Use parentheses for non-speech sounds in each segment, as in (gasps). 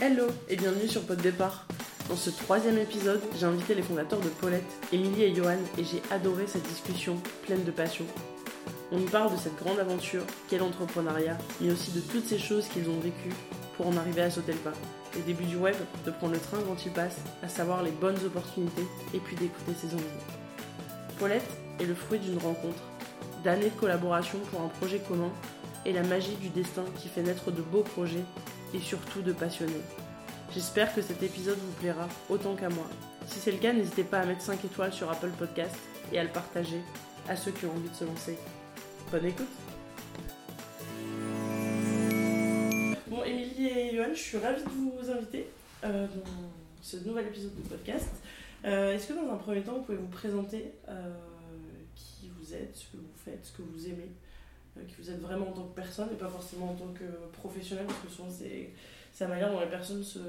Hello et bienvenue sur Pod Départ. Dans ce troisième épisode, j'ai invité les fondateurs de Paulette, Émilie et Johan, et j'ai adoré cette discussion pleine de passion. On y parle de cette grande aventure qu'est l'entrepreneuriat, mais aussi de toutes ces choses qu'ils ont vécues pour en arriver à sauter le pas. Les débuts du web, de prendre le train quand il passe, à savoir les bonnes opportunités, et puis d'écouter ses envies. Paulette est le fruit d'une rencontre, d'années de collaboration pour un projet commun, et la magie du destin qui fait naître de beaux projets, et surtout de passionnés. J'espère que cet épisode vous plaira autant qu'à moi. Si c'est le cas, n'hésitez pas à mettre 5 étoiles sur Apple Podcast et à le partager à ceux qui ont envie de se lancer. Bonne écoute Bon, Émilie et Johan, je suis ravie de vous inviter euh, dans ce nouvel épisode de podcast. Euh, Est-ce que dans un premier temps, vous pouvez vous présenter euh, qui vous êtes, ce que vous faites, ce que vous aimez, qui vous êtes vraiment en tant que personne et pas forcément en tant que professionnel, parce que souvent c'est c'est la manière dont les personnes se,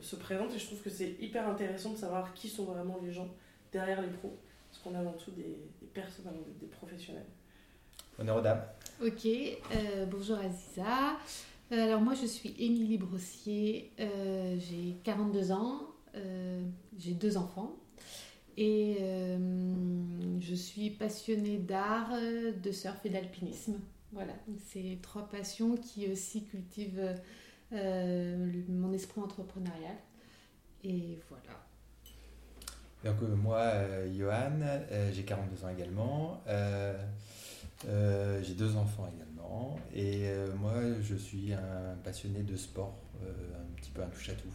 se présentent et je trouve que c'est hyper intéressant de savoir qui sont vraiment les gens derrière les pros, parce qu'on est avant tout des, des personnes avant des professionnels. Honneur aux dames. Ok, euh, bonjour Aziza. Euh, alors moi je suis Émilie Brossier, euh, j'ai 42 ans, euh, j'ai deux enfants et euh, je suis passionnée d'art, euh, de surf et d'alpinisme. Voilà, c'est trois passions qui aussi cultivent euh, le- mon esprit entrepreneurial. Et voilà. Donc euh, moi, euh, Johan, euh, j'ai 42 ans également. Euh, euh, j'ai deux enfants également. Et euh, moi, je suis un passionné de sport, euh, un petit peu un touche-à-tout.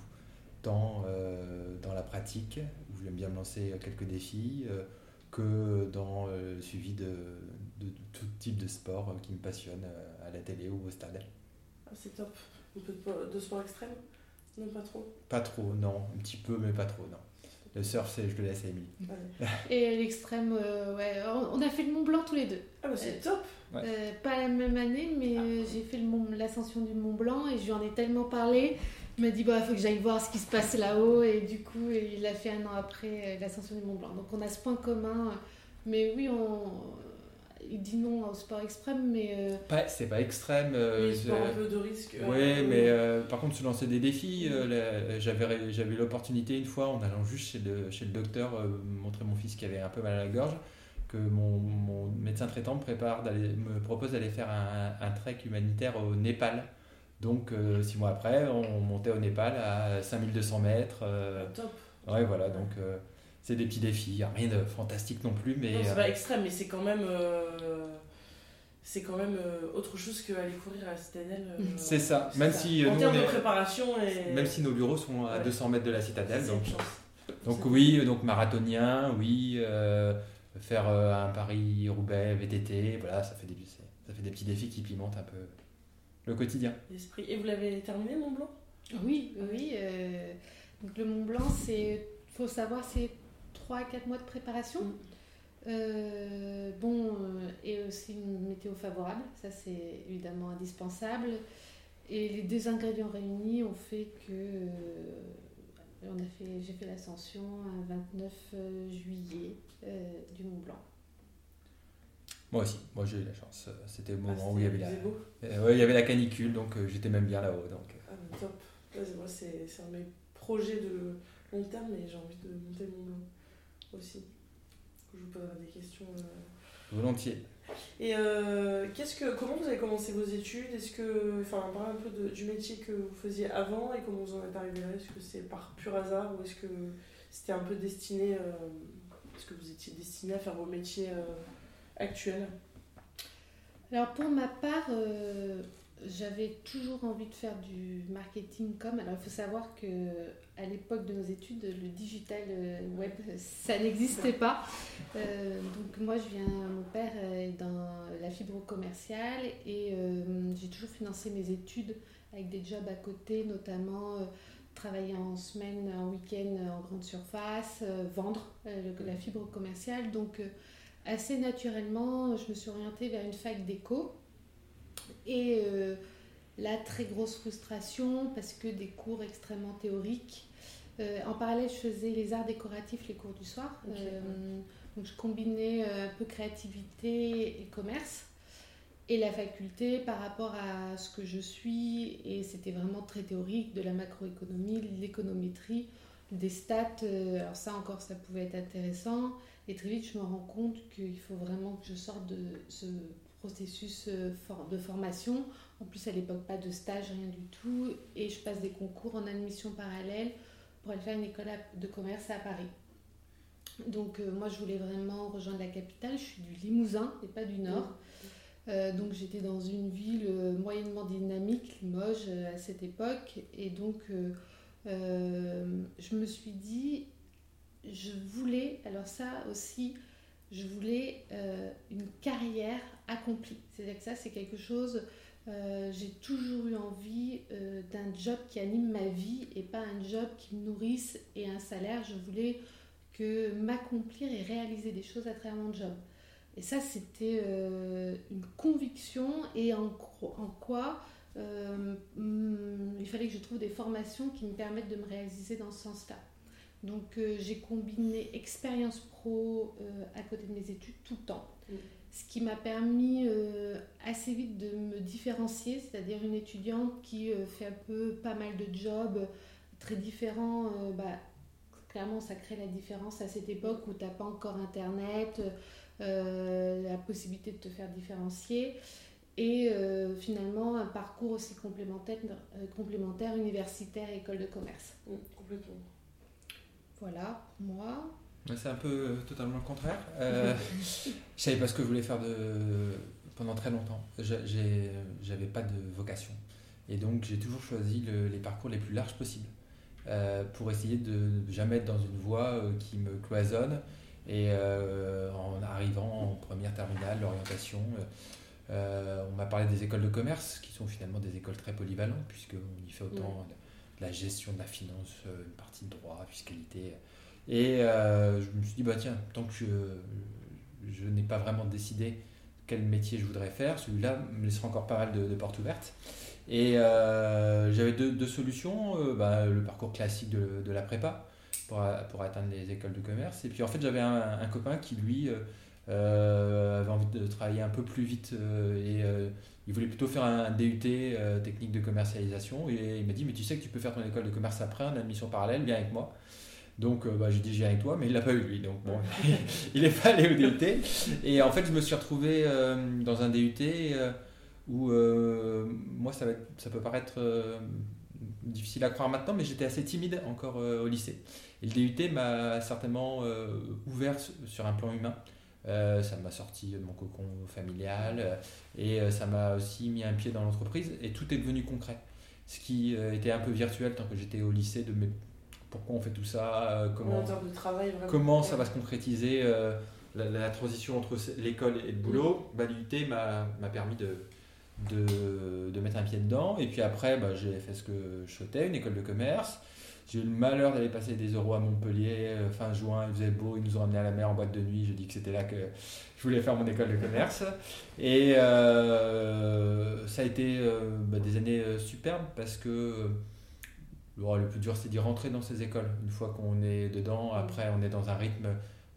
Tant euh, dans la pratique, où j'aime bien me lancer quelques défis, euh, que dans euh, le suivi de, de- de tout type de sport euh, qui me passionne euh, à la télé ou au stade. Ah, c'est top. Un peu de, de sport extrême? Non, pas trop. Pas trop, non. Un petit peu, mais pas trop, non. Le surf, c'est- je le laisse à. Allez. (laughs) Et l'extrême, euh, ouais, on a fait le Mont Blanc tous les deux. Ah, bah c'est top Ouais. Euh, pas la même année, mais euh, j'ai fait le Mont- l'ascension du Mont Blanc et je lui en ai tellement parlé. Il m'a dit, bah, il faut que j'aille voir ce qui se passe là-haut. Et du coup, il l'a fait un an après l'ascension du Mont Blanc. Donc on a ce point commun. Mais oui, on... il dit non au sport extrême, mais euh, Pas- c'est pas extrême. euh, sport un c'est- peu de risque. Oui, euh, mais euh, par contre, se lancer des défis, euh, j'avais j'avais eu l'opportunité une fois en allant juste chez le, chez le docteur euh, montrer mon fils qui avait un peu mal à la gorge, que mon, mon médecin traitant me, prépare d'aller- me propose d'aller faire un, un trek humanitaire au Népal. Donc, euh, six mois après, on montait au Népal à 5200 mètres. euh, Top. ouais, voilà, donc euh, c'est des petits défis, rien de fantastique non plus, mais Non, c'est euh, pas extrême, mais c'est quand même. euh, C'est quand même euh, autre chose qu'aller courir à la citadelle. euh, c'est ça. Même ça. si, en nous, termes on de est- préparation et. même si nos bureaux sont à Ouais. 200 mètres de la citadelle, donc. Donc oui, donc marathonien, oui, euh, faire euh, un Paris-Roubaix VTT, voilà, ça fait, des, ça fait des petits défis qui pimentent un peu le quotidien. L'esprit. Et vous l'avez terminé, Mont Blanc? Oui, oui. euh, donc le Mont Blanc, c'est, faut savoir, c'est 3 à 4 mois de préparation. Mm. Euh, bon, euh, et aussi une météo favorable, ça c'est évidemment indispensable. Et les deux ingrédients réunis ont fait que euh, on a fait, j'ai fait l'ascension un 29 juillet euh, du Mont Blanc. Moi aussi, moi j'ai eu la chance. C'était le Ah, moment où il y avait la, c'était beau. euh, ouais, il y avait la canicule, donc euh, j'étais même bien là-haut. Donc, Ah, top. Ouais, c'est- moi, c'est c'est un de mes projets de long terme, mais j'ai envie de monter le Mont Blanc aussi. Je vous poserai des questions. euh. volontiers. Et euh, qu'est-ce que, comment vous avez commencé vos études? Est-ce que, enfin, parlez un peu de- du métier que vous faisiez avant et comment vous en êtes arrivé là? Est-ce que c'est par pur hasard ou est-ce que c'était un peu destiné euh, Est-ce que vous étiez destiné à faire vos métiers euh, actuels? Alors pour ma part, euh, j'avais toujours envie de faire du marketing com. Alors il faut savoir que à l'époque de nos études, le digital euh, web, ça n'existait pas. Euh, donc moi, je viens, mon père est dans la fibre commerciale et euh, j'ai toujours financé mes études avec des jobs à côté, notamment travailler en semaine, en week-end en grande surface, vendre le- la fibre commerciale. Donc assez naturellement, je me suis orientée vers une fac d'éco. Et la très grosse frustration, parce que des cours extrêmement théoriques. Euh, en parallèle, je faisais les arts décoratifs les cours du soir. Euh, donc je combinais euh, un peu créativité et commerce. et la faculté par rapport à ce que je suis. Et c'était vraiment très théorique, de la macroéconomie, de l'économétrie, des stats. euh, Alors ça encore, ça pouvait être intéressant. Et très vite, je me rends compte qu'il faut vraiment que je sorte de ce processus euh, de formation. En plus, à l'époque, pas de stage, rien du tout. Et je passe des concours en admission parallèle pour aller faire une école de commerce à Paris. Donc euh, moi, je voulais vraiment rejoindre la capitale. Je suis du Limousin et pas du Nord. Euh, donc j'étais dans une ville euh, moyennement dynamique, Limoges, à cette époque. Et donc euh, je me suis dit, je voulais, alors ça aussi, je voulais une carrière accomplie. C'est-à-dire que ça, c'est quelque chose, euh, j'ai toujours eu envie euh, d'un job qui anime ma vie et pas un job qui me nourrisse et un salaire. Je voulais que m'accomplir et réaliser des choses à travers mon job. Et ça, c'était euh, une conviction et en, quoi hum, il fallait que je trouve des formations qui me permettent de me réaliser dans ce sens-là. Donc j'ai combiné expérience pro à côté de mes études tout le temps. Mm. Ce qui m'a permis euh, assez vite de me différencier, c'est-à-dire une étudiante qui euh, fait un peu pas mal de jobs très différents. euh, bah, clairement, ça crée la différence à cette époque où tu n'as pas encore Internet, la possibilité de te faire différencier. Et finalement, un parcours aussi complémentaire, complémentaire universitaire et école de commerce. Mm, complètement. Voilà, moi. C'est un peu euh, totalement le contraire. Euh, (laughs) je savais pas ce que je voulais faire de... pendant très longtemps. J'avais pas de vocation. Et donc j'ai toujours choisi le- les parcours les plus larges possibles euh, pour essayer de ne jamais être dans une voie euh, qui me cloisonne. Et en arrivant en première terminale, l'orientation, on m'a parlé des écoles de commerce qui sont finalement des écoles très polyvalentes puisqu'on y fait autant de la gestion de la finance, une partie de droit, fiscalité. Et euh, je me suis dit, bah tiens, tant que je, je n'ai pas vraiment décidé quel métier je voudrais faire, celui-là me laissera encore pas mal de, portes ouvertes. Et euh, j'avais deux, solutions, euh, bah, le parcours classique de, de la prépa pour, pour atteindre les écoles de commerce. Et puis en fait, j'avais un, copain qui, lui, avait envie de travailler un peu plus vite et il voulait plutôt faire un DUT technique de commercialisation. Et il m'a dit, mais tu sais que tu peux faire ton école de commerce après en admission parallèle, viens avec moi. Donc euh, bah, j'ai dit, viens avec toi, mais il l'a pas eu lui. Donc bon, (laughs) il n'est pas allé au DUT. Et en fait, je me suis retrouvé euh, dans un DUT euh, où, moi, ça, va être- ça peut paraître difficile à croire maintenant, mais j'étais assez timide encore euh, au lycée. Et le DUT m'a certainement euh, ouvert sur- un plan humain. Euh, ça m'a sorti de mon cocon familial et ça m'a aussi mis un pied dans l'entreprise et tout est devenu concret. Ce qui était un peu virtuel tant que j'étais au lycée de mais pourquoi on fait tout ça, euh, comment, travail, comment ça va se concrétiser euh, la, la transition entre l'école et le boulot, bah, l'UT m'a permis de, de, de mettre un pied dedans. Et puis après, bah, j'ai fait ce que je souhaitais, une école de commerce. J'ai eu le malheur d'aller passer des euros à Montpellier euh, fin juin, il faisait beau, ils nous ont emmenés à la mer en boîte de nuit. Je dis que c'était là que je voulais faire mon école de commerce. Et euh, ça a été euh, bah, des années superbes parce que le plus dur c'est d'y rentrer dans ces écoles. Une fois qu'on est dedans, après on est dans un rythme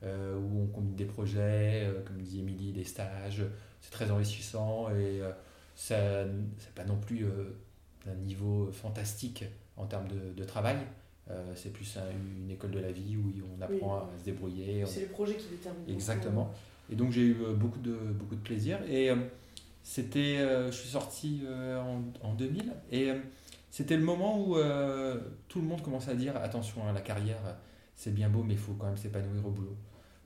euh, où on combine des projets, euh, comme dit Émilie, des stages. C'est très enrichissant et euh, ça c'est pas non plus euh, un niveau fantastique en termes de, de travail. C'est plus un- une école de la vie où on apprend à se débrouiller. on- C'est les projets qui déterminent. Exactement. Et donc j'ai eu beaucoup de, beaucoup de plaisir. Et c'était, je suis sorti en, en 2000 et c'était le moment où euh, tout le monde commençait à dire attention à la carrière, c'est bien beau, mais il faut quand même s'épanouir au boulot.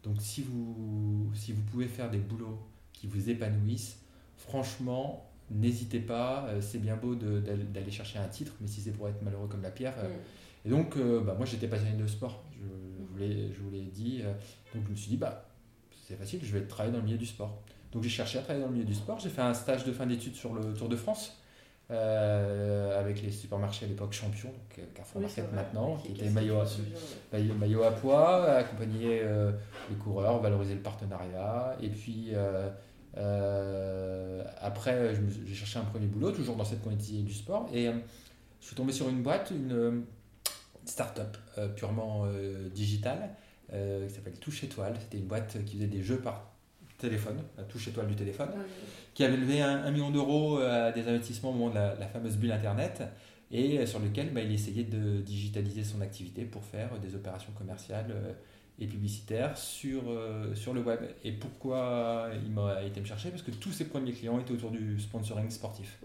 Donc si vous, si vous pouvez faire des boulots qui vous épanouissent, franchement, n'hésitez pas. euh, C'est bien beau d'aller chercher un titre, mais si c'est pour être malheureux comme la pierre, euh, Mm. et donc, euh, bah, moi, j'étais passionné de sport. Je, je vous l'ai- je vous l'ai dit. donc, je me suis dit, bah, c'est facile, je vais travailler dans le milieu du sport. Donc, j'ai cherché à travailler dans le milieu du sport. J'ai fait un stage de fin d'études sur le Tour de France euh, avec les supermarchés à l'époque champions, donc euh, Carrefour Oui, Market maintenant, Qui- était maillot à, maillot, maillot à poids, accompagner euh, les coureurs, valoriser le partenariat. Et puis euh, après, j'ai cherché un premier boulot, toujours dans cette quantité du sport. Et je suis tombé sur une boîte, une start-up purement digitale, qui s'appelle Touche Étoile. C'était une boîte qui faisait des jeux par téléphone, la touche étoile du téléphone, qui avait levé un, un million d'euros à des investissements au moment de la, la fameuse bulle Internet, et sur lequel bah, il essayait de digitaliser son activité pour faire des opérations commerciales euh, et publicitaires sur, euh, sur le web. Et pourquoi il m'a été me chercher? Parce que tous ses premiers clients étaient autour du sponsoring sportif.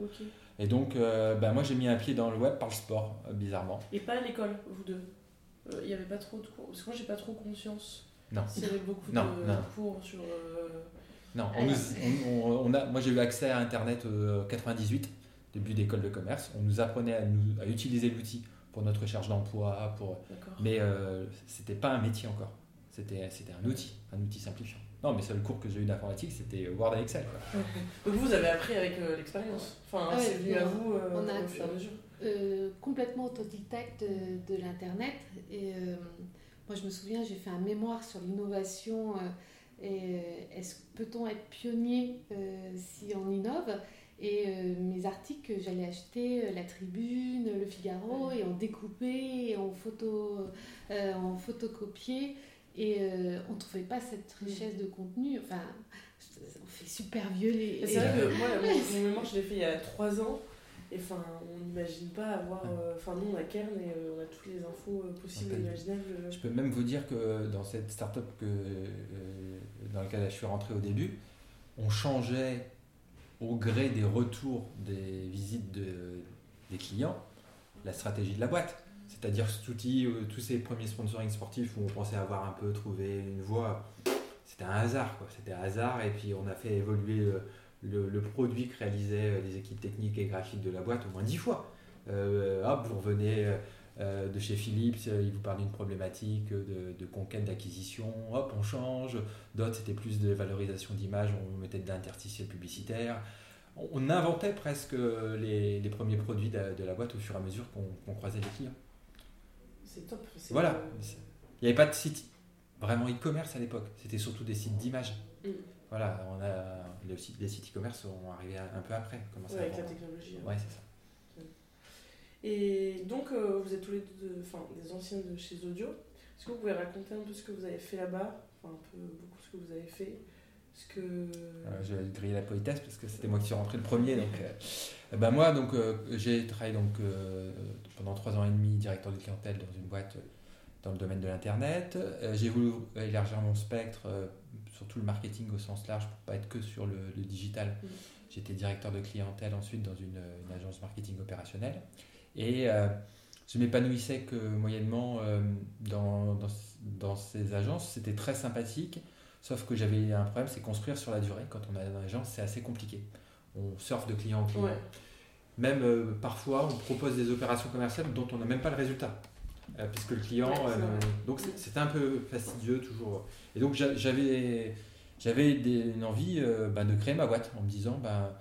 Et donc, euh, bah, moi j'ai mis un pied dans le web par le sport, euh, bizarrement. Et pas à l'école, vous deux? Euh, Il n'y avait pas trop de cours? Parce que moi, j'ai pas trop conscience Non. s'il y avait beaucoup Non, de non. cours sur. euh, Non, on nous- on- on- on a, moi j'ai eu accès à Internet en 98, début d'école de commerce. On nous apprenait à, nous- à utiliser l'outil pour notre recherche d'emploi, pour... Mais euh, c'était pas un métier encore. C'était, c'était un outil, un outil simplifiant. Non, mais c'est le cours que j'ai eu d'informatique, c'était Word et Excel. quoi. Donc vous avez appris avec euh, l'expérience. Enfin, Ah ouais, c'est venu à vous euh, On a au fur et à mesure. Euh, complètement autodidacte de, de l'Internet. Et euh, moi, je me souviens, j'ai fait un mémoire sur l'innovation. euh, euh, est-ce peut-on être pionnier euh, si on innove? Et euh, mes articles, j'allais acheter La Tribune, Le Figaro, et on découpait, et on, photo, euh, on photocopiait. Et euh, on ne trouvait pas cette richesse de contenu. Enfin, on fait super vieux les. C'est vrai que moi, mon, mémoire, je l'ai fait il y a 3 ans. Et enfin, on n'imagine pas avoir. euh, Enfin, nous, on a Kern et euh, on a toutes les infos euh, possibles et imaginables. Je peux même vous dire que dans cette start-up que, dans laquelle je suis rentré au début, on changeait au gré des retours des visites de- des clients la stratégie de la boîte. C'est-à-dire cet outil, tous ces premiers sponsoring sportifs où on pensait avoir un peu trouvé une voie, c'était un hasard. quoi. C'était un hasard et puis on a fait évoluer le, produit que réalisaient les équipes techniques et graphiques de la boîte au moins dix fois. Euh, hop, vous revenez euh, de chez Philips, euh, il vous parle d'une problématique de, de conquête, d'acquisition, hop, on change. D'autres, c'était plus de valorisation d'image, on mettait de l'interstitiel publicitaire. On, inventait presque les, les premiers produits de, de la boîte au fur et à mesure qu'on croisait les clients. C'est top. Voilà. Il n'y avait pas de site vraiment e-commerce à l'époque, c'était surtout des sites d'image. Mm. Voilà, on a, les, sites- les sites e-commerce sont arrivés un peu après. Ouais, avec la technologie. hein. Ouais, c'est ça. Et donc, euh, vous êtes tous les deux enfin, des anciens de chez Audio. Est-ce que vous pouvez raconter un peu ce que vous avez fait là-bas? Enfin, un peu, beaucoup ce que vous avez fait. Ce que. Euh, je vais griller la politesse parce que c'était moi qui suis rentré le premier. Donc, euh, ben moi, donc, euh, j'ai travaillé donc, euh, pendant trois ans et demi directeur de clientèle dans une boîte dans le domaine de l'Internet. Euh, j'ai voulu élargir mon spectre, euh, surtout le marketing au sens large, pour pas être que sur le, le digital. Mhm. J'étais directeur de clientèle ensuite dans une, une agence marketing opérationnelle. Et euh, je m'épanouissais que moyennement euh, dans, dans, dans ces agences. C'était très sympathique. Sauf que j'avais un problème, c'est construire sur la durée. Quand on a une agence, c'est assez compliqué. On surfe de client en client. Ouais. Même euh, parfois, on propose des opérations commerciales dont on n'a même pas le résultat. Euh, puisque le client. Euh, donc c'était un peu fastidieux toujours. Et donc j'a- j'avais j'avais une envie euh, bah, de créer ma boîte en me disant, bah,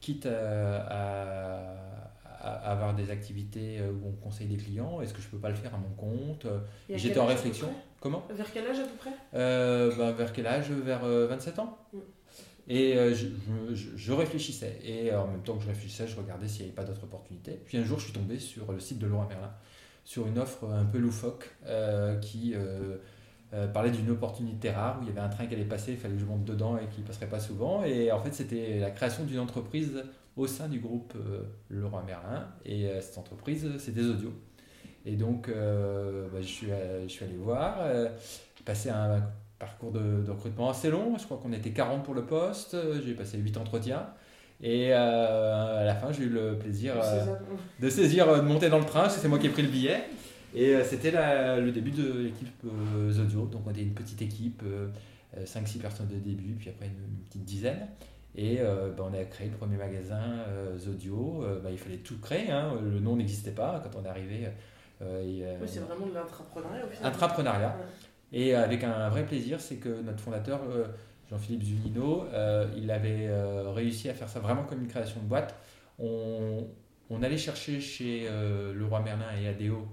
quitte à, à- à avoir des activités où on conseille des clients, est-ce que je peux pas le faire à mon compte? J'étais en réflexion. Comment? Vers quel âge à peu près? Bah, vers quel âge? Vers euh, 27 ans. Mm. Et je, je- je réfléchissais. Et en même temps que je réfléchissais, je regardais s'il n'y avait pas d'autres opportunités. Puis un jour, je suis tombé sur le site de Laurent Merlin, sur une offre un peu loufoque euh, qui euh, euh, parlait d'une opportunité rare où il y avait un train qui allait passer, il fallait que je monte dedans et qui ne passerait pas souvent. Et en fait, c'était la création d'une entreprise au sein du groupe Leroy Merlin. Et cette entreprise, c'est des audios. Et donc, bah, je, suis, allé voir. euh, j'ai passé un parcours de, de recrutement assez long. Je crois qu'on était 40 pour le poste. J'ai passé 8 entretiens. Et euh, à la fin, j'ai eu le plaisir C'est euh, de saisir, euh, de monter dans le train. C'est moi qui ai pris le billet. Et c'était le début de l'équipe Zodio. Donc on était une petite équipe, 5-6 personnes de début, puis après une, une petite dizaine. Et euh, bah, on a créé le premier magasin euh, Zodio. Euh, bah, il fallait tout créer. hein. Le nom n'existait pas quand on est arrivé. Oui, c'est vraiment de l'intrapreneuriat. Intrapreneuriat. Ouais. et avec un vrai plaisir, c'est que notre fondateur, Jean-Philippe Zunino, euh, il avait euh, réussi à faire ça vraiment comme une création de boîte. On, on allait chercher chez euh, Leroy Merlin et ADO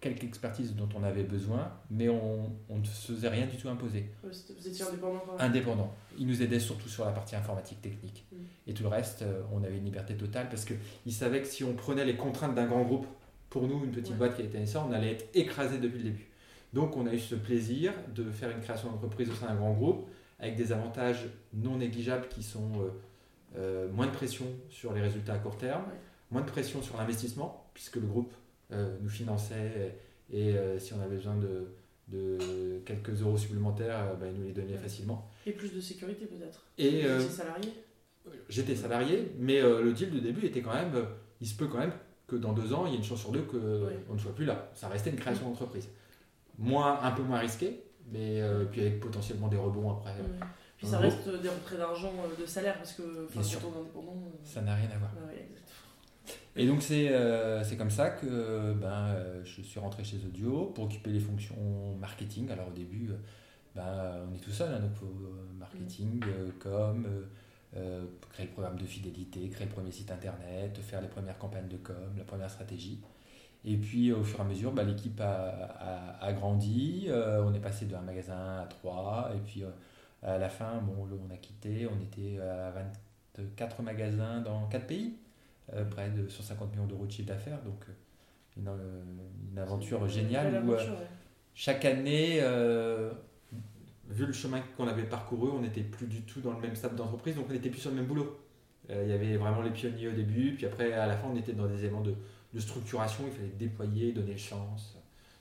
quelques expertises dont on avait besoin, mais on on ne se faisait rien du tout imposer. Vous étiez indépendant quand même. Indépendant. Il nous aidait surtout sur la partie informatique technique. Mm. Et tout le reste, on avait une liberté totale parce qu'il savait que si on prenait les contraintes d'un grand groupe, pour nous, une petite Ouais. boîte qui était naissante, on allait être écrasé depuis le début. Donc on a eu ce plaisir de faire une création d'entreprise au sein d'un grand groupe avec des avantages non négligeables qui sont moins de pression sur les résultats à court terme, moins de pression sur l'investissement, puisque le groupe nous finançait et si on avait besoin de, de quelques euros supplémentaires, ben, il nous les donnait facilement. Et plus de sécurité peut-être. Et salarié J'étais salarié, mais le deal de début était quand même, il se peut quand même que dans deux ans, il y ait une chance sur deux qu'on ne soit plus là. Ça restait une création d'entreprise. Moins, un peu moins risqué, mais euh, puis avec potentiellement des rebonds après. Puis ça reste des rentrées d'argent euh, de salaire parce que quand on indépendant. Euh, ça n'a rien à voir. et donc c'est c'est comme ça que ben, je suis rentré chez Audio pour occuper les fonctions marketing. Alors au début, ben, on est tout seul, hein, donc marketing, com, euh, créer le programme de fidélité, créer le premier site internet, faire les premières campagnes de com, la première stratégie. Et puis au fur et à mesure, bah, l'équipe a, a, grandi, euh, on est passé d'un magasin à trois, et puis euh, à la fin, bon, on a quitté, on était à 24 magasins dans 4 pays, près de 150 millions d'euros de chiffre d'affaires, donc une, une, aventure géniale où chaque année vu le chemin qu'on avait parcouru, on n'était plus du tout dans le même stade d'entreprise, donc on n'était plus sur le même boulot. Euh, il y avait vraiment les pionniers au début, puis après, à la fin, on était dans des éléments de, structuration, il fallait déployer, donner chance.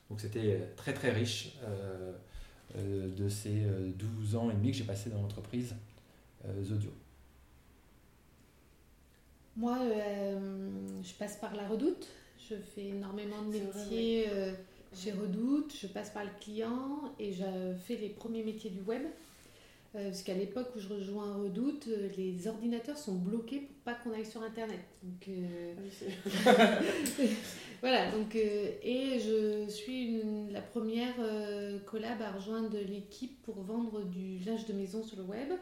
Donc c'était très très riche euh, euh, de ces 12 ans et demi que j'ai passé dans l'entreprise Zodio. Moi, je passe par la redoute, je fais énormément de métiers chez Redoute, je passe par le client et je fais les premiers métiers du web. Euh, parce qu'à l'époque où je rejoins Redoute, euh, les ordinateurs sont bloqués pour pas qu'on aille sur Internet. Donc, euh, ah (laughs) voilà, donc, et je suis la première collab à rejoindre l'équipe pour vendre du linge de maison sur le web.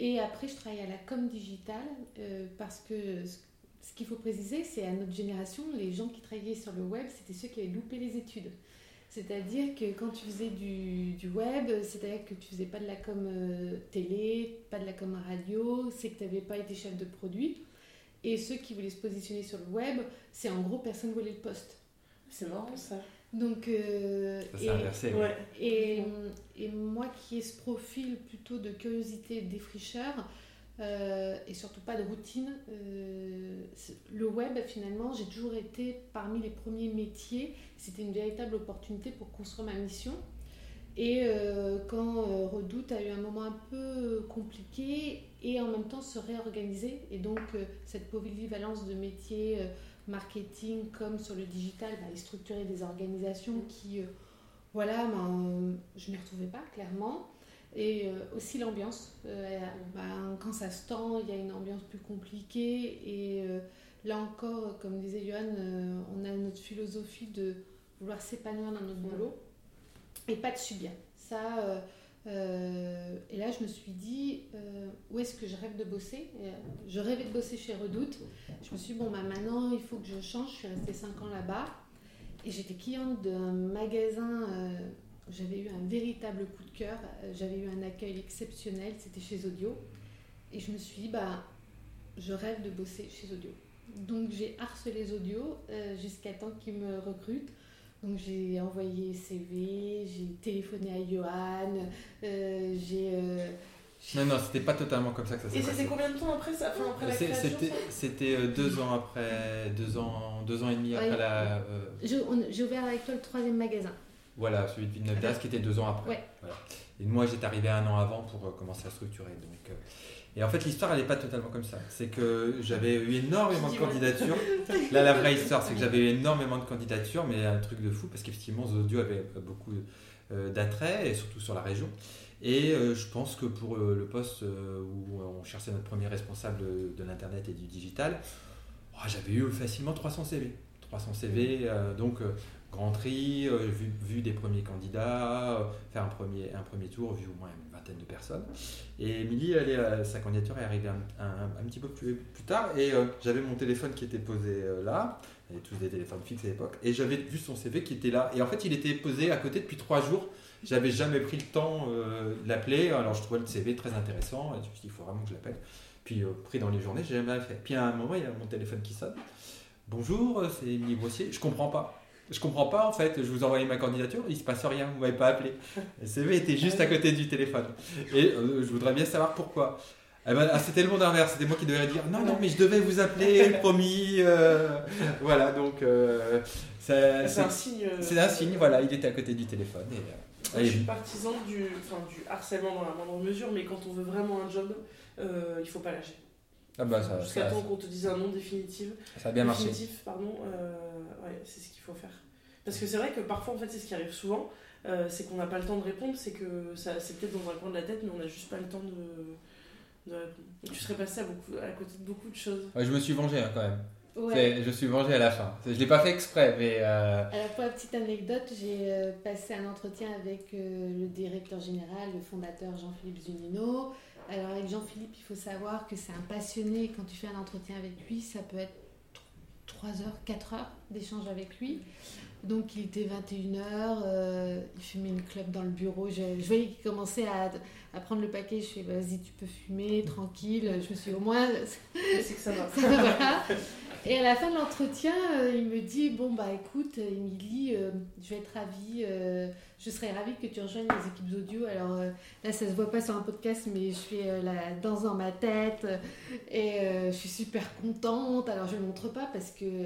Et après, je travaille à la com digitale parce que ce qu'il faut préciser, c'est à notre génération, les gens qui travaillaient sur le web, c'était ceux qui avaient loupé les études. C'est-à-dire que quand tu faisais du, du web, c'est-à-dire que tu faisais pas de la com euh, télé, pas de la com radio, c'est que tu n'avais pas été chef de produit. Et ceux qui voulaient se positionner sur le web, c'est en gros personne voulait le poste. C'est marrant ça. Donc, euh, et, et, et, moi qui ai ce profil plutôt de curiosité défricheur, euh, et surtout pas de routine. Euh, le web, finalement, j'ai toujours été parmi les premiers métiers. C'était une véritable opportunité pour construire ma mission. Et euh, quand Redoute a eu un moment un peu compliqué et en même temps se réorganiser, et donc cette polyvalence de métiers, marketing comme sur le digital, bah, structurer des organisations qui, voilà, ben, je ne m'y retrouvais pas clairement. Et euh, aussi l'ambiance. Euh, bah, quand ça se tend, il y a une ambiance plus compliquée. Et euh, là encore, comme disait Johan, on a notre philosophie de vouloir s'épanouir dans notre boulot et pas de subir. Ça, et là, je me suis dit, où est-ce que je rêve de bosser? Je rêvais de bosser chez Redoute. Je me suis dit, bon, bah, maintenant, il faut que je change. Je suis restée 5 ans là-bas. Et j'étais cliente d'un magasin j'avais eu un véritable coup de cœur, euh, j'avais eu un accueil exceptionnel, c'était chez Audio. Et je me suis dit, bah, je rêve de bosser chez Audio. Donc j'ai harcelé Audio euh, jusqu'à temps qu'ils me recrutent. Donc j'ai envoyé CV, j'ai téléphoné à Johan, euh, j'ai... non, non, c'était pas totalement comme ça que ça s'est passé. Et c'était combien de temps après ça enfin, après la création C'était deux ans après, deux ans, deux ans et demi après la... J'ai ouvert avec toi le troisième magasin. Voilà, celui de Villeneuve d'Ascq qui était deux ans après. Et moi, j'étais arrivé un an avant pour euh, commencer à structurer. Donc, euh, et en fait, l'histoire, elle n'est pas totalement comme ça. C'est que j'avais eu énormément de candidatures. (laughs) Là, la vraie histoire, c'est que j'avais eu énormément de candidatures, mais un truc de fou, parce qu'effectivement, Zodio avait beaucoup euh, d'attrait, et surtout sur la région. Et je pense que pour le poste où on cherchait notre premier responsable de, l'Internet et du digital, oh, j'avais eu facilement 300 CV. 300 CV, donc grand tri, euh, vu, des premiers candidats, euh, faire un premier, un premier tour, vu au moins une vingtaine de personnes. Et Émilie, elle sa candidature est arrivée un, un, petit peu plus, plus tard, et euh, j'avais mon téléphone qui était posé là, y avait tous des téléphones fixes à l'époque, et j'avais vu son CV qui était là. Et en fait, il était posé à côté depuis trois jours. J'avais jamais pris le temps de l'appeler, alors je trouvais le CV très intéressant, je me suis dit, il faut vraiment que je l'appelle. Puis pris dans les journées, j'ai jamais fait. Puis à un moment, il y a mon téléphone qui sonne. Bonjour, c'est Émilie Brossier. Je comprends pas je comprends pas en fait, je vous envoyais ma candidature, il se passe rien, vous m'avez pas appelé. Le CV était juste à côté du téléphone. Et euh, je voudrais bien savoir pourquoi. Eh ben, ah, c'était le monde inverse, c'était moi qui devais dire non, non, mais je devais vous appeler, promis. euh, voilà, donc euh, C'est un signe. c'est un signe, voilà, il était à côté du téléphone. Et, Moi, et- je suis partisan du, enfin, du harcèlement dans la moindre mesure, mais quand on veut vraiment un job, il faut pas lâcher. ah bah, ça, Jusqu'à temps qu'on te dise un nom définitif. ça a bien marché. pardon, ouais, c'est ce qu'il faut faire. Parce que c'est vrai que parfois, en fait, c'est ce qui arrive souvent, euh, c'est qu'on n'a pas le temps de répondre, c'est que ça, c'est peut-être dans un coin de la tête, mais on n'a juste pas le temps de, de répondre. Et tu serais passé à, beaucoup, à côté de beaucoup de choses. Ouais, je me suis vengé hein, quand même. Ouais. Je suis vengé à la fin. Je l'ai pas fait exprès, mais euh, Alors pour la petite anecdote, j'ai euh, passé un entretien avec euh, le directeur général, le fondateur Jean-Philippe Zunino. Alors avec Jean-Philippe, il faut savoir que c'est un passionné. Quand tu fais un entretien avec lui, ça peut être 3 heures, 4 heures d'échange avec lui. Donc il était 21h, il fumait une clope dans le bureau. Je, je voyais qu'il commençait à, à prendre le paquet. Je fais vas-y, tu peux fumer, tranquille. Je me suis au moins, (laughs) c'est que ça va. ça, voilà. Et à la fin de l'entretien, euh, il me dit Bon, bah écoute, Émilie, euh, je vais être ravie, euh, je serais ravie que tu rejoignes les équipes audio. Alors euh, là, ça se voit pas sur un podcast, mais je fais euh, la danse dans ma tête euh, et euh, je suis super contente. Alors je ne montre pas parce que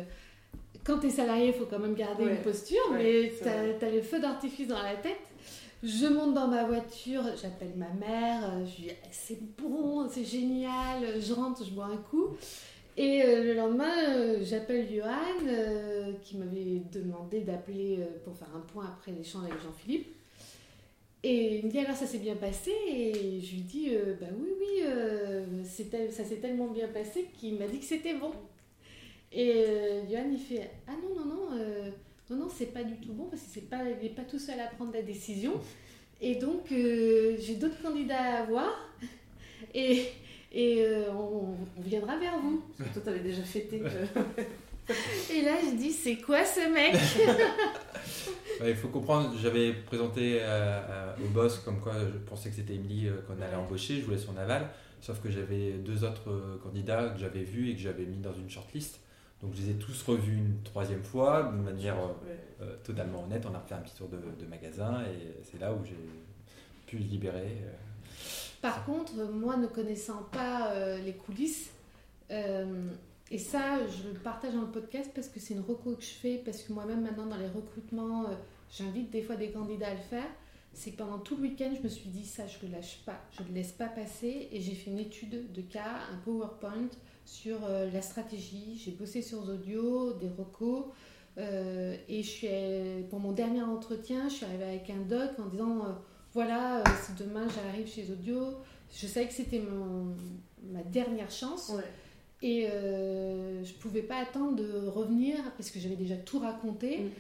quand tu es salarié, il faut quand même garder Ouais. une posture, Ouais, mais tu as, le feu d'artifice dans la tête. Je monte dans ma voiture, j'appelle ma mère, je lui dis c'est bon, c'est génial, je rentre, je bois un coup. Et euh, le lendemain, euh, j'appelle Johan, euh, qui m'avait demandé d'appeler pour faire un point après l'échange avec Jean-Philippe. Et il me dit alors ça s'est bien passé? Et je lui dis bah oui oui ça s'est tellement bien passé qu'il m'a dit que c'était bon. Et Johan il fait ah non non non non non c'est pas du tout bon parce c'est pas il n'est pas tout seul à prendre la décision et donc j'ai d'autres candidats à voir et et euh, on, on viendra vers vous. Parce que toi, t'avais déjà fêté. euh, (laughs) Et là je dis c'est quoi ce mec (laughs) il faut comprendre, j'avais présenté euh, au boss comme quoi je pensais que c'était Emily euh, qu'on allait embaucher, je voulais son aval, sauf que j'avais deux autres euh, candidats que j'avais vus et que j'avais mis dans une shortlist. Donc je les ai tous revus une troisième fois, de manière totalement honnête. On a refait un petit tour de, de magasin et c'est là où j'ai pu libérer. Par contre, moi ne connaissant pas euh, les coulisses, euh, et ça je le partage dans le podcast parce que c'est une reco que je fais, parce que moi-même maintenant dans les recrutements, euh, j'invite des fois des candidats à le faire, c'est que pendant tout le week-end je me suis dit ça je le lâche pas, je le laisse pas passer et j'ai fait une étude de cas, un PowerPoint sur la stratégie, j'ai bossé sur Zodio, des recos. et pour mon dernier entretien, je suis arrivée avec un doc en disant voilà, euh, si demain j'arrive chez Audio, je savais que c'était mon, ma dernière chance. Ouais. Et euh, je pouvais pas attendre de revenir parce que j'avais déjà tout raconté. Mm.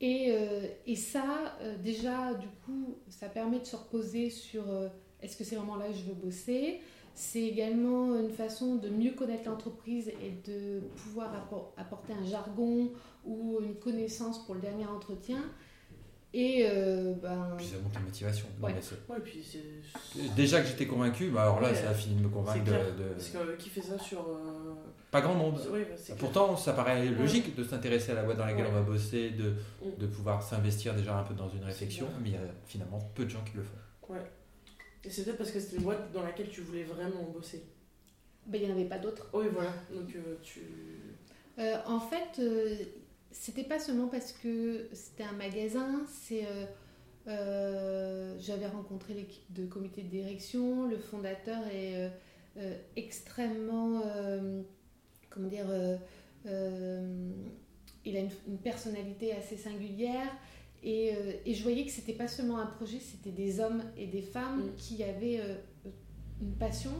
Et, euh, et ça, déjà, du coup, ça permet de se reposer sur est-ce que c'est vraiment là que je veux bosser? C'est également une façon de mieux connaître l'entreprise et de pouvoir appor- apporter un jargon ou une connaissance pour le dernier entretien. Et euh, ben, Puis ça monte la motivation. Non, Ouais. mais c'est- Ouais, puis. Déjà que j'étais convaincu, bah alors là Ouais. ça a fini de me convaincre de, de- Parce que euh, qui fait ça sur. euh, Pas grand monde. Ouais, bah. Pourtant, ça paraît logique de s'intéresser à la boîte dans laquelle Ouais. on va bosser, de, Mm. de pouvoir s'investir déjà un peu dans une réflexion, mais il y a finalement peu de gens qui le font. Et c'est peut-être parce que c'était une boîte dans laquelle tu voulais vraiment bosser. ben, il n'y en avait pas d'autres. Oui, voilà. Donc euh, tu. Euh, en fait, euh, c'était pas seulement parce que c'était un magasin, c'est. euh, euh, J'avais rencontré l'équipe de comité de direction, le fondateur est euh, extrêmement. comment dire. il a une, une personnalité assez singulière. Et, et je voyais que c'était pas seulement un projet, c'était des hommes et des femmes Mm. qui avaient une passion.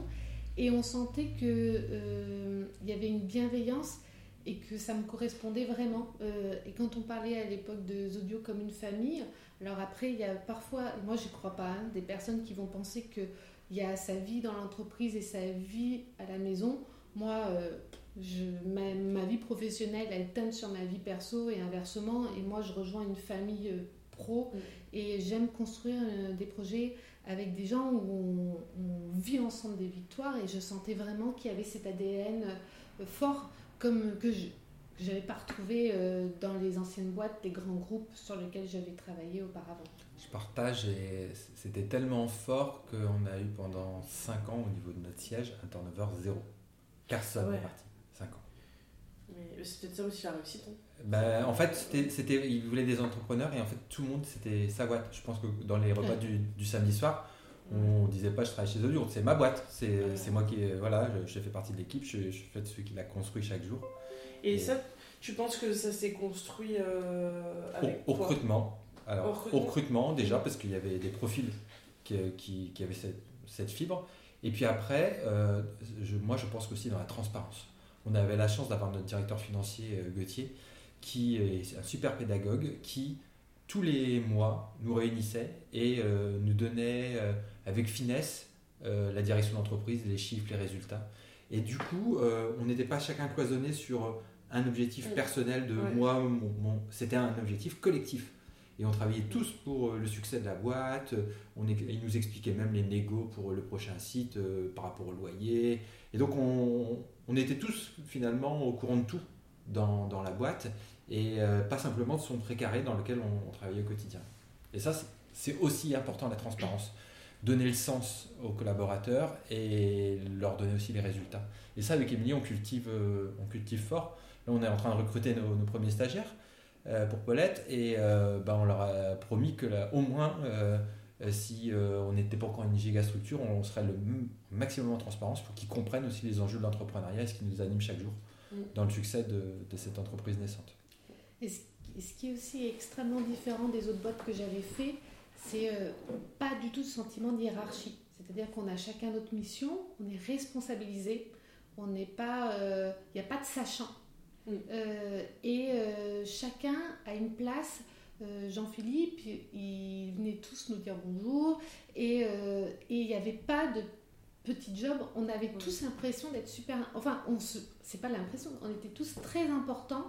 Et on sentait que il y avait une bienveillance et que ça me correspondait vraiment. Euh, et quand on parlait à l'époque de Zodio comme une famille, alors après, il y a parfois, moi je crois pas, hein, des personnes qui vont penser qu'il y a sa vie dans l'entreprise et sa vie à la maison. Moi, euh, je, ma, ma vie professionnelle, elle teinte sur ma vie perso et inversement. Et moi, je rejoins une famille euh, pro Mm. et j'aime construire des projets avec des gens où on, on vit ensemble des victoires et je sentais vraiment qu'il y avait cet ADN fort comme que je, que j'avais pas retrouvé euh, dans les anciennes boîtes des grands groupes sur lesquels j'avais travaillé auparavant. Je partage et c'était tellement fort qu'on a eu pendant 5 ans au niveau de notre siège un turnover zéro. Personne Ouais. n'est parti. 5 ans. Mais peut-être ça aussi la réussite. hein. Ben, en fait, c'était, c'était, ils voulaient des entrepreneurs et en fait, tout le monde, c'était sa boîte. Je pense que dans les repas Ouais. du, du samedi soir, on disait pas je travaille chez Audio, c'est ma boîte. C'est, moi qui, voilà, je, je fais partie de l'équipe, je, je fais de celui qui l'a construit chaque jour. Et Et- ça, tu penses que ça s'est construit euh, Au, avec au quoi recrutement. Alors, Au au recrutement. déjà, parce qu'il y avait des profils qui, qui, qui avaient cette, cette fibre. Et puis après, euh, je- moi, je pense qu'aussi dans la transparence. On avait la chance d'avoir notre directeur financier, euh, Gauthier, qui est un super pédagogue, qui, tous les mois, nous réunissait et euh, nous donnait euh, avec finesse euh, la direction d'entreprise, les chiffres, les résultats. Et du coup, euh, on n'était pas chacun cloisonné sur un objectif personnel de Ouais. moi, mon- mon- c'était un objectif collectif. Et on travaillait tous pour euh, le succès de la boîte. On, est- il nous expliquait même les négos pour le prochain site euh, par rapport au loyer. Et donc on, on était tous finalement au courant de tout dans, dans la boîte et euh, pas simplement de son précaré dans lequel on, on travaillait au quotidien. Et ça, c'est aussi important la transparence. Donner le sens aux collaborateurs et leur donner aussi les résultats. Et ça, avec Émilie, on cultive, euh, on cultive fort. Là, on est en train de recruter nos, nos premiers stagiaires euh, pour Paulette et euh, ben, on leur a promis que là, au moins, euh, si on n'était pas encore une giga structure, on serait le maximum en transparence pour qu'ils comprennent aussi les enjeux de l'entrepreneuriat et ce qui nous anime chaque jour Mm. dans le succès de, de cette entreprise naissante. Et ce, et ce qui est aussi extrêmement différent des autres boîtes que j'avais fait, c'est euh, pas du tout ce sentiment de hiérarchie. C'est-à-dire qu'on a chacun notre mission, on est responsabilisé, on n'est pas, euh, il n'y a pas de sachant. Mm. Euh, et chacun a une place. Jean-Philippe, ils venaient tous nous dire bonjour et il n'y avait pas de petit job. On avait Mm. tous l'impression d'être super. Enfin, on se, c'est pas l'impression, on était tous très importants.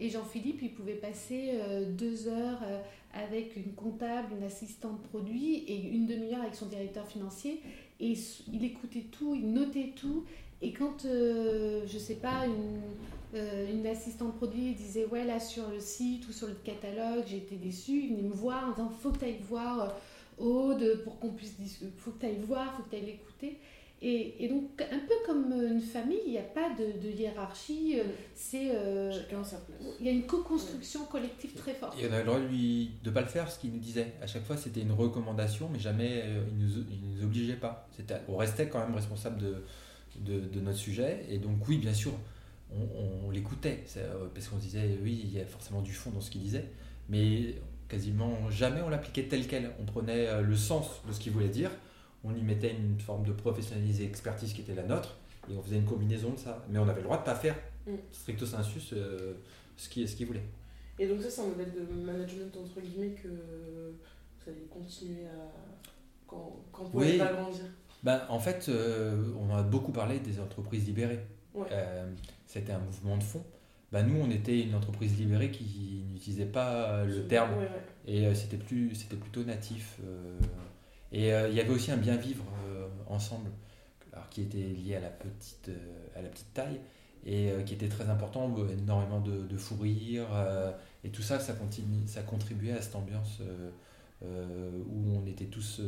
Et Jean-Philippe, il pouvait passer deux heures avec une comptable, une assistante produit et une demi-heure avec son directeur financier. Et il écoutait tout, il notait tout. Et quand, euh, je sais pas, une, euh, assistante produit disait Ouais, là sur le site ou sur le catalogue, j'étais déçue, il venait me voir en disant Faut que tu ailles voir euh, Aude pour qu'on puisse discuter, faut que tu ailles voir, faut que tu ailles l'écouter. Et, et donc, un peu comme une famille, il n'y a pas de, de hiérarchie, euh, c'est. euh, Chacun a sa place. il y a une co-construction collective très forte. Et on avait le droit de de pas le faire, ce qu'il nous disait. À chaque fois, c'était une recommandation, mais jamais euh, il nous, il nous obligeait pas. C'était, on restait quand même responsable de, de, de notre sujet. Et donc, oui, bien sûr, on, on l'écoutait. Euh, parce qu'on se disait, oui, il y a forcément du fond dans ce qu'il disait. Mais quasiment jamais on l'appliquait tel quel. On prenait le sens de ce qu'il voulait dire, on y mettait une forme de professionnalisme et expertise qui était la nôtre, et on faisait une combinaison de ça. Mais on avait le droit de pas faire, Mm. stricto sensus, euh, ce qu'il ce qu'il voulait. Et donc ça, c'est un modèle de management, entre guillemets, que vous allez continuer à... Quand, quand vous Oui. allez grandir. Ben, en fait, euh, on a beaucoup parlé des entreprises libérées. Ouais. Euh, C'était un mouvement de fond. Ben, nous, on était une entreprise libérée qui n'utilisait pas le terme. Ouais, ouais. Et euh, c'était plus, c'était plutôt natif. Et euh, il y avait aussi un bien vivre euh, ensemble, alors qui était lié à la petite, euh, à la petite taille et qui était très important, énormément de, de fou rire et tout ça, ça, continue, ça contribuait à cette ambiance où on était tous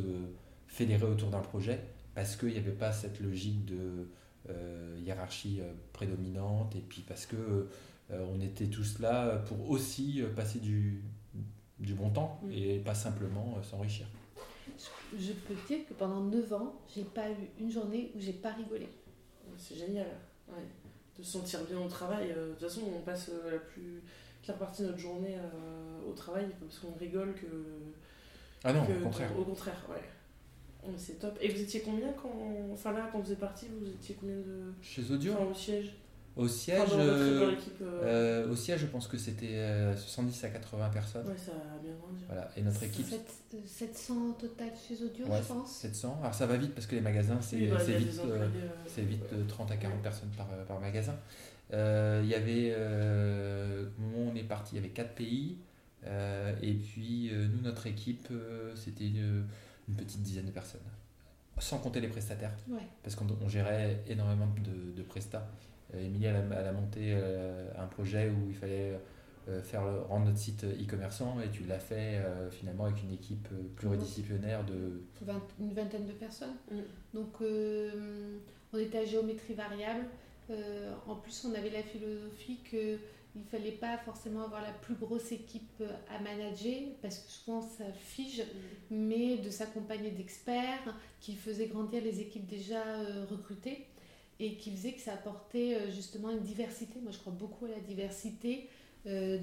fédérés autour d'un projet parce qu'il n'y avait pas cette logique de euh, hiérarchie prédominante et puis parce que euh, on était tous là pour aussi passer du, du bon temps Mm. et pas simplement euh, s'enrichir. Je peux te dire que pendant 9 ans, j'ai pas eu une journée où j'ai pas rigolé. C'est génial. Ouais. De se sentir bien au travail. Euh, De toute façon, on passe euh, la plus claire partie de notre journée euh, au travail parce qu'on rigole que. Ah non, que- au contraire. Au contraire. Ouais, C'est top. Et vous étiez combien quand. Enfin là, quand vous êtes parti, vous étiez combien de. Chez Audio, Enfin, au siège? Au siège, Enfin, euh, dans l'équipe. euh, euh, au siège, je pense que c'était euh, 70 à 80 personnes. Ouais, ça a bien grandi. Voilà. Et notre équipe, Sept- euh, 700 total chez Audio, Ouais, je pense. 700. Alors ça va vite parce que les magasins, c'est Oui, bah, vite, euh, employés, euh, c'est vite euh, 30 à 40 personnes par, euh, par magasin. Euh, Il y avait, euh, au moment où on est parti, il y avait 4 pays. euh, et puis, euh, nous, notre équipe, euh, c'était une, une petite dizaine de personnes. Sans compter les prestataires. Ouais. Parce qu'on on gérait énormément de, de prestats Emilie, elle, a monté un projet où il fallait faire rendre notre site e-commerçant et tu l'as fait finalement avec une équipe pluridisciplinaire de... une vingtaine de personnes. Mm. Donc on était à géométrie variable. en plus, on avait la philosophie que il ne fallait pas forcément avoir la plus grosse équipe euh, à manager parce que souvent ça fige, mm. mais de s'accompagner d'experts qui faisaient grandir les équipes déjà euh, recrutées et qui faisaient que ça apportait euh, justement une diversité. Moi je crois beaucoup à la diversité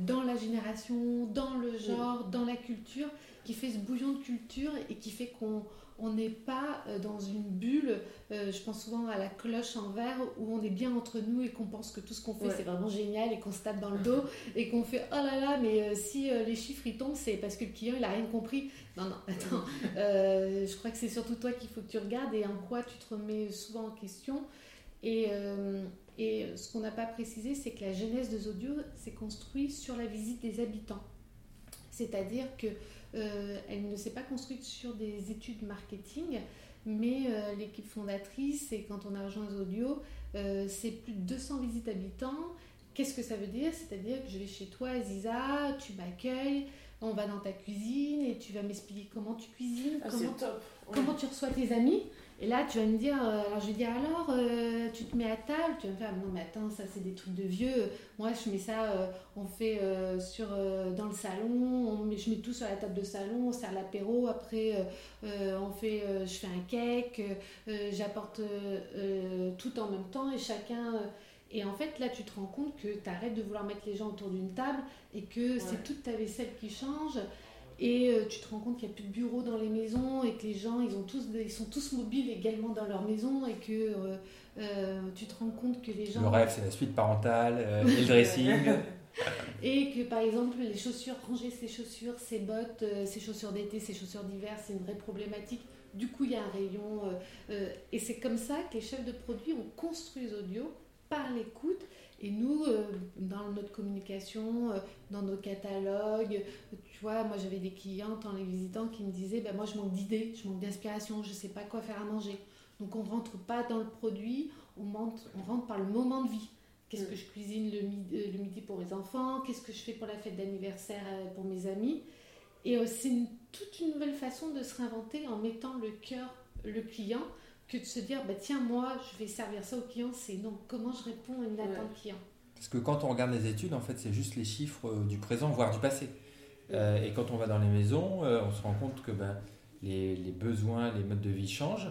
dans la génération, dans le mm. genre, dans la culture, qui fait ce bouillon de culture et qui fait qu'on on n'est pas euh, dans une bulle, euh, je pense souvent à la cloche en verre, où on est bien entre nous et qu'on pense que tout ce qu'on fait c'est vraiment génial et qu'on se tape dans le dos (laughs) et qu'on fait oh là là, mais euh, si les chiffres ils tombent, c'est parce que le client il a rien compris. Non, non, attends, (laughs) je crois que c'est surtout toi qu'il faut que tu regardes et en quoi tu te remets souvent en question. Et, et ce qu'on n'a pas précisé, c'est que la jeunesse de Zodio s'est construite sur la visite des habitants. C'est-à-dire que euh, ne s'est pas construite sur des études marketing, mais euh, l'équipe fondatrice, et quand on a rejoint Zodio, euh, c'est plus de 200 visites habitants. Qu'est-ce que ça veut dire? C'est-à-dire que je vais chez toi, Aziza, tu m'accueilles, on va dans ta cuisine et tu vas m'expliquer comment tu cuisines, ah, comment, top. comment tu reçois tes amis. Et là, tu vas me dire, euh, alors je vais dire, alors, euh, tu te mets à table, tu vas me faire, non, mais attends, ça c'est des trucs de vieux. Moi, je mets ça, euh, on fait sur, dans le salon, on je mets tout sur la table de salon, on sert l'apéro, après, on fait, je fais un cake, j'apporte tout en même temps et chacun. et en fait, là, tu te rends compte que tu arrêtes de vouloir mettre les gens autour d'une table et que c'est toute ta vaisselle qui change. Et euh, tu te rends compte qu'il n'y a plus de bureaux dans les maisons et que les gens, ils, ont tous, ils sont tous mobiles également dans leur maison et que euh, euh, tu te rends compte que les gens... Le rêve, c'est la suite parentale (laughs) le dressing. (laughs) et que par exemple, les chaussures, ranger ses chaussures, ses bottes, ses chaussures d'été, ses chaussures d'hiver, c'est une vraie problématique. Du coup, il y a un rayon. et c'est comme ça que les chefs de produits ont construit Audio par l'écoute et nous, euh, dans notre communication, euh, dans nos catalogues, tu vois, moi j'avais des clientes en les visitant qui me disaient, ben, moi je manque d'idées, je manque d'inspiration, je ne sais pas quoi faire à manger. Donc on ne rentre pas dans le produit, on, rentre par le moment de vie. Qu'est-ce que je cuisine le midi, euh, le midi pour mes enfants? Qu'est-ce que je fais pour la fête d'anniversaire pour mes amis? Et c'est toute une nouvelle façon de se réinventer en mettant le cœur, le client, que de se dire, bah, tiens, moi, je vais servir ça au client, c'est non, comment je réponds à une attente client Parce que quand on regarde les études, en fait, c'est juste les chiffres euh, du présent, voire du passé. Euh, et quand on va dans les maisons, euh, on se rend compte que ben, les, les, besoins, les modes de vie changent,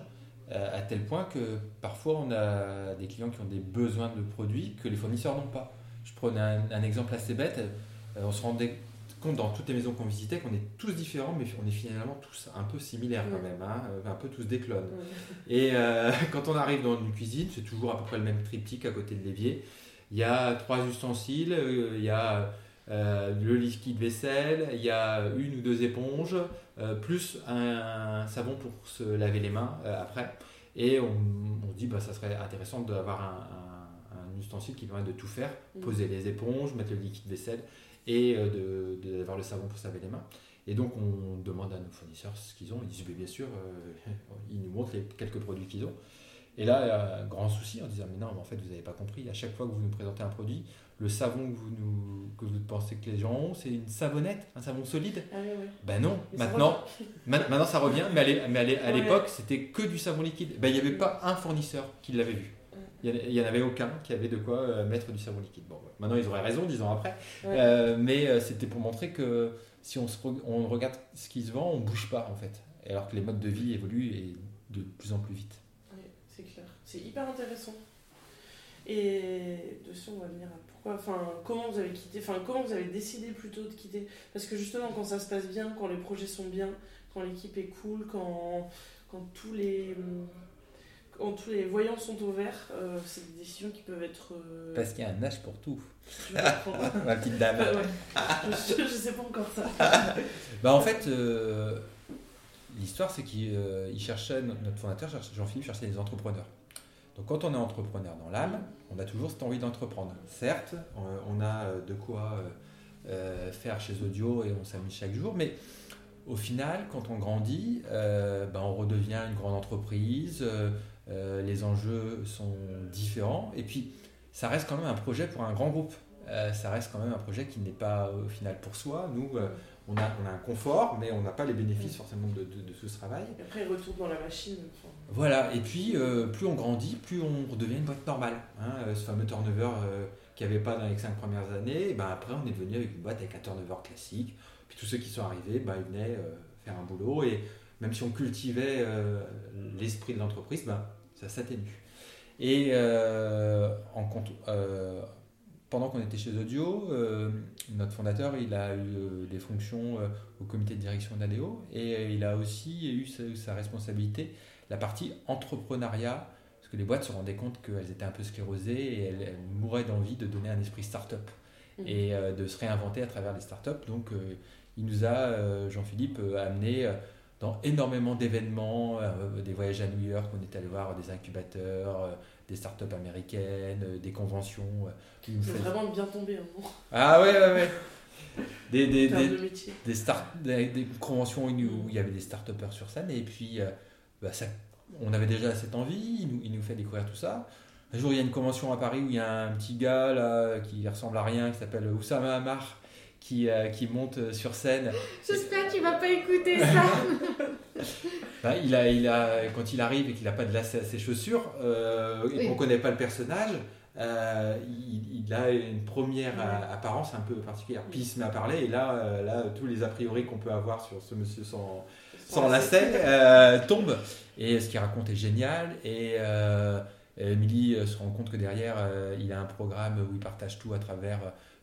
à tel point que parfois on a des clients qui ont des besoins de produits que les fournisseurs n'ont pas. Je prenais un, un exemple assez bête, on se rendait compte dans toutes les maisons qu'on visitait qu'on est tous différents, mais on est finalement tous un peu similaires quand même, hein, un peu tous des clones. (laughs) Et euh, quand on arrive dans une cuisine, c'est toujours à peu près le même triptyque à côté de l'évier. Il y a trois ustensiles, euh, il y a euh, le liquide vaisselle, il y a une ou deux éponges, plus un, savon pour se laver les mains après. Et on, on dit bah ça serait intéressant d'avoir un, un, ustensile qui permet de tout faire, mm. poser les éponges, mettre le liquide vaisselle et euh, d'avoir le savon pour se laver les mains. Et donc on demande à nos fournisseurs ce qu'ils ont. Ils disent bien sûr, euh, (laughs) ils nous montrent les quelques produits qu'ils ont. Et là, il y a un grand souci en disant mais non, mais en fait vous n'avez pas compris. À chaque fois que vous nous présentez un produit, le savon que vous, nous, que vous pensez que les gens ont, c'est une savonnette, un savon solide. Ah Ben non, maintenant, maintenant ça revient, mais à l'époque c'était que du savon liquide. Ben, il n'y avait pas un fournisseur qui l'avait vu. Il n'y en avait aucun qui avait de quoi euh, mettre du savon liquide. Bon, maintenant ils auraient raison dix ans après, euh, mais euh, c'était pour montrer que si on, se on regarde ce qui se vend, on bouge pas en fait. Alors que les modes de vie évoluent et de plus en plus vite. Oui, c'est clair. C'est hyper intéressant. Et dessus, on va venir à pourquoi, enfin, comment vous avez quitté, enfin, comment vous avez décidé plutôt de quitter? Parce que justement, quand ça se passe bien, quand les projets sont bien, quand l'équipe est cool, quand, quand tous les quand tous les voyants sont au vert, euh, c'est des décisions qui peuvent être. Euh, Parce qu'il y a un âge pour tout. (laughs) Ma petite dame. je, ne sais pas encore ça. (laughs) bah en fait, euh, l'histoire c'est qu'il cherchait, notre fondateur, Jean-Philippe, cherchait des entrepreneurs. Donc quand on est entrepreneur dans l'âme, on a toujours cette envie d'entreprendre. Certes, on a de quoi faire chez Audio et on s'amuse chaque jour, mais au final, quand on grandit, bah, on redevient une grande entreprise. Euh, les enjeux sont différents. Et puis, ça reste quand même un projet pour un grand groupe. ça reste quand même un projet qui n'est pas au final pour soi. Nous, on a, on a, un confort, mais on n'a pas les bénéfices forcément de, de, ce travail. Et après, il retourne dans la machine. Voilà, et puis plus on grandit, plus on devient une boîte normale. Hein. ce fameux turnover qu'il n'y avait pas dans les cinq premières années, ben après on est devenu avec une boîte avec un turnover classique. Puis tous ceux qui sont arrivés, ben, ils venaient faire un boulot. Et même si on cultivait euh, l'esprit de l'entreprise, ben, ça s'atténue. Et euh, en euh, pendant qu'on était chez Audio, notre fondateur, il a eu des fonctions au comité de direction d'Adeo et il a aussi eu sa, responsabilité, la partie entrepreneuriat, parce que les boîtes se rendaient compte qu'elles étaient un peu sclérosées et elles, mouraient d'envie de donner un esprit start-up mmh. et de se réinventer à travers les start-up. Donc, il nous a, Jean-Philippe, amené dans énormément d'événements, euh, des voyages à New York, on est allé voir des incubateurs, euh, des startups américaines, euh, des conventions. C'est vraiment bien tombé. Hein. Ah ouais, ouais, ouais. (laughs) Des, des, des, des, start, des, conventions où il y avait des start-upers sur scène, et puis bah, ça, on avait déjà cette envie, il nous, il nous fait découvrir tout ça. Un jour, il y a une convention à Paris où il y a un petit gars là, qui ressemble à rien, qui s'appelle Oussama Amar, qui, euh, qui monte euh, sur scène. J'espère qu'il va pas écouter ça. (laughs) Bah, il a, il a, quand il arrive et qu'il n'a pas de lacets à ses chaussures euh, et qu'on ne connaît pas le personnage, il, a une première apparence un peu particulière. Puis il se met à parler et là, là tous les a priori qu'on peut avoir sur ce monsieur sans, sans lacets tombent. Et ce qu'il raconte est génial. Et. Emily se rend compte que derrière, il a un programme où il partage tout à travers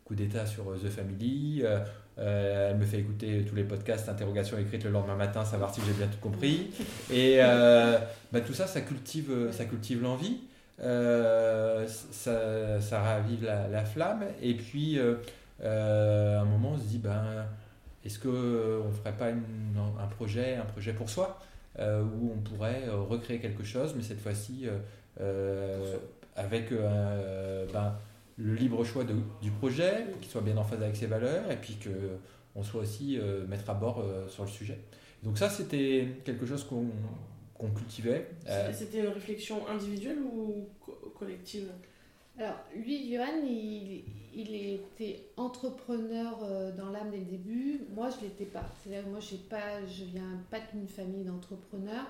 coup d'état sur euh, The Family. Euh, euh, elle me fait écouter tous les podcasts, interrogations écrites le lendemain matin, savoir si j'ai bien tout compris. Et bah, tout ça, ça cultive, ça cultive l'envie, ça, ça, ravive la, flamme. Et puis, à un moment, on se dit, ben, est-ce qu'on ne ferait pas un, projet, un projet pour soi, où on pourrait recréer quelque chose, mais cette fois-ci avec ben, le libre choix du projet, qu'il soit bien en phase avec ses valeurs, et puis qu'on soit aussi euh, mettre à bord euh, sur le sujet. Donc ça, c'était quelque chose qu'on cultivait. Euh, c'était une réflexion individuelle ou collective? Alors, lui, Johan, il, il était entrepreneur dans l'âme dès le début. Moi, je ne l'étais pas. C'est-à-dire moi, pas, je viens pas d'une famille d'entrepreneurs.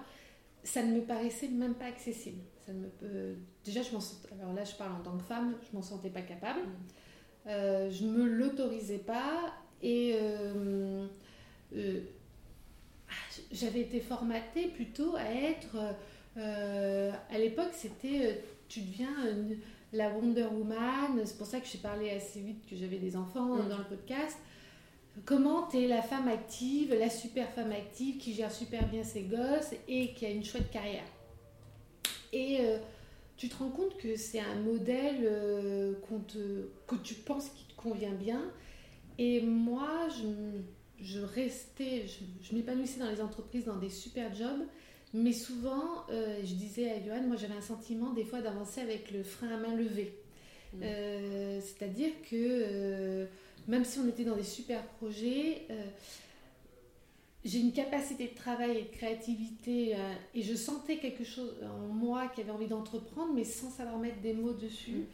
Ça ne me paraissait même pas accessible. Ça me peut... Déjà, je m'en alors là, je parle en tant que femme, je m'en sentais pas capable. Mm. Euh, je me l'autorisais pas et euh, euh, j'avais été formatée plutôt à être. Euh, à l'époque, c'était tu deviens la Wonder Woman. C'est pour ça que j'ai parlé assez vite que j'avais des enfants mm. dans le podcast. Comment tu es la femme active, la super femme active qui gère super bien ses gosses et qui a une chouette carrière? Et euh, tu te rends compte que c'est un modèle euh, que tu penses qui te convient bien? Et moi, je, je restais, je, m'épanouissais dans les entreprises, dans des super jobs. Mais souvent, euh, je disais à Johan, moi j'avais un sentiment des fois d'avancer avec le frein à main levé. Mmh. C'est-à-dire que même si on était dans des super projets, j'ai une capacité de travail et de créativité euh, et je sentais quelque chose en moi qui avait envie d'entreprendre mais sans savoir mettre des mots dessus. Mm.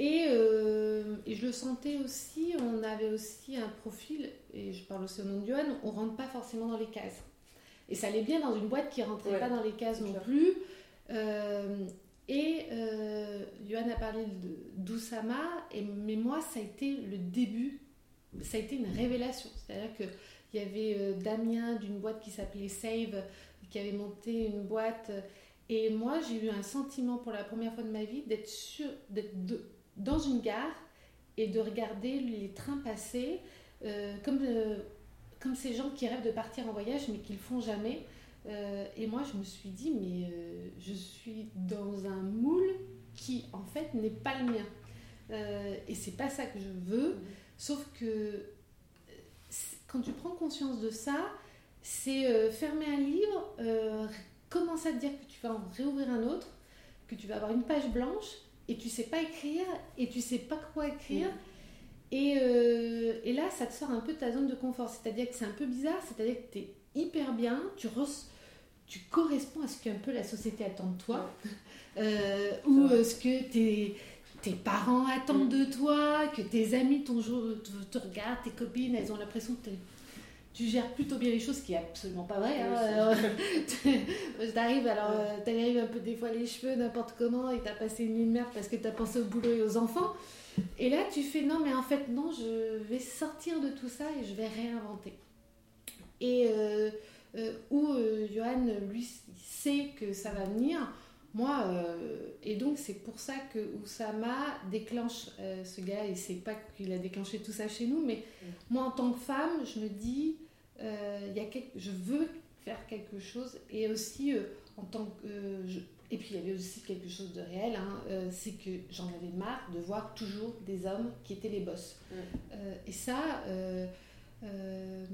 Et, euh, et, je le sentais aussi, on avait aussi un profil, et je parle aussi au nom de Johan, on rentre pas forcément dans les cases. Et ça allait bien dans une boîte qui rentrait pas dans les cases non plus. Euh, et Johan a parlé d'Oussama, mais moi ça a été le début, ça a été une révélation. C'est-à-dire que il y avait euh, Damien d'une boîte qui s'appelait Save, qui avait monté une boîte. Et moi, j'ai eu un sentiment pour la première fois de ma vie d'être dans une gare et de regarder les trains passer euh, comme, euh, comme ces gens qui rêvent de partir en voyage mais qui le font jamais. Et moi, je me suis dit, mais je suis dans un moule qui, en fait, n'est pas le mien. et c'est pas ça que je veux. Mmh. Sauf que quand tu prends conscience de ça, c'est euh, fermer un livre, euh, commencer à te dire que tu vas en réouvrir un autre, que tu vas avoir une page blanche et tu sais pas écrire et tu sais pas quoi écrire. Et, euh, et, là, ça te sort un peu de ta zone de confort. C'est-à-dire que c'est un peu bizarre, c'est-à-dire que tu es hyper bien, tu, tu corresponds à ce qu'un peu la société attend de toi, (laughs) ou ce que tu es tes parents attendent de toi, que tes amis ton jour, te, te regardent, tes copines, elles ont l'impression que t'es- tu gères plutôt bien les choses, ce qui est absolument pas vrai. Hein. T'arrives, alors (laughs) euh, t'arrives un peu des fois les cheveux n'importe comment et t'as passé une nuit de merde parce que t'as pensé au boulot et aux enfants. Et là, tu fais non, mais en fait, non, je vais sortir de tout ça et je vais réinventer. Et euh, euh, où euh, Johan, lui, sait que ça va venir. Moi, euh, et donc c'est pour ça que Oussama déclenche euh, ce gars, et c'est pas qu'il a déclenché tout ça chez nous, mais moi en tant que femme, je me dis, euh, y a je veux faire quelque chose, et aussi euh, en tant que. euh, je- et puis il y avait aussi quelque chose de réel, hein, euh, c'est que j'en avais marre de voir toujours des hommes qui étaient les boss. Mm. Euh, et ça, euh, euh,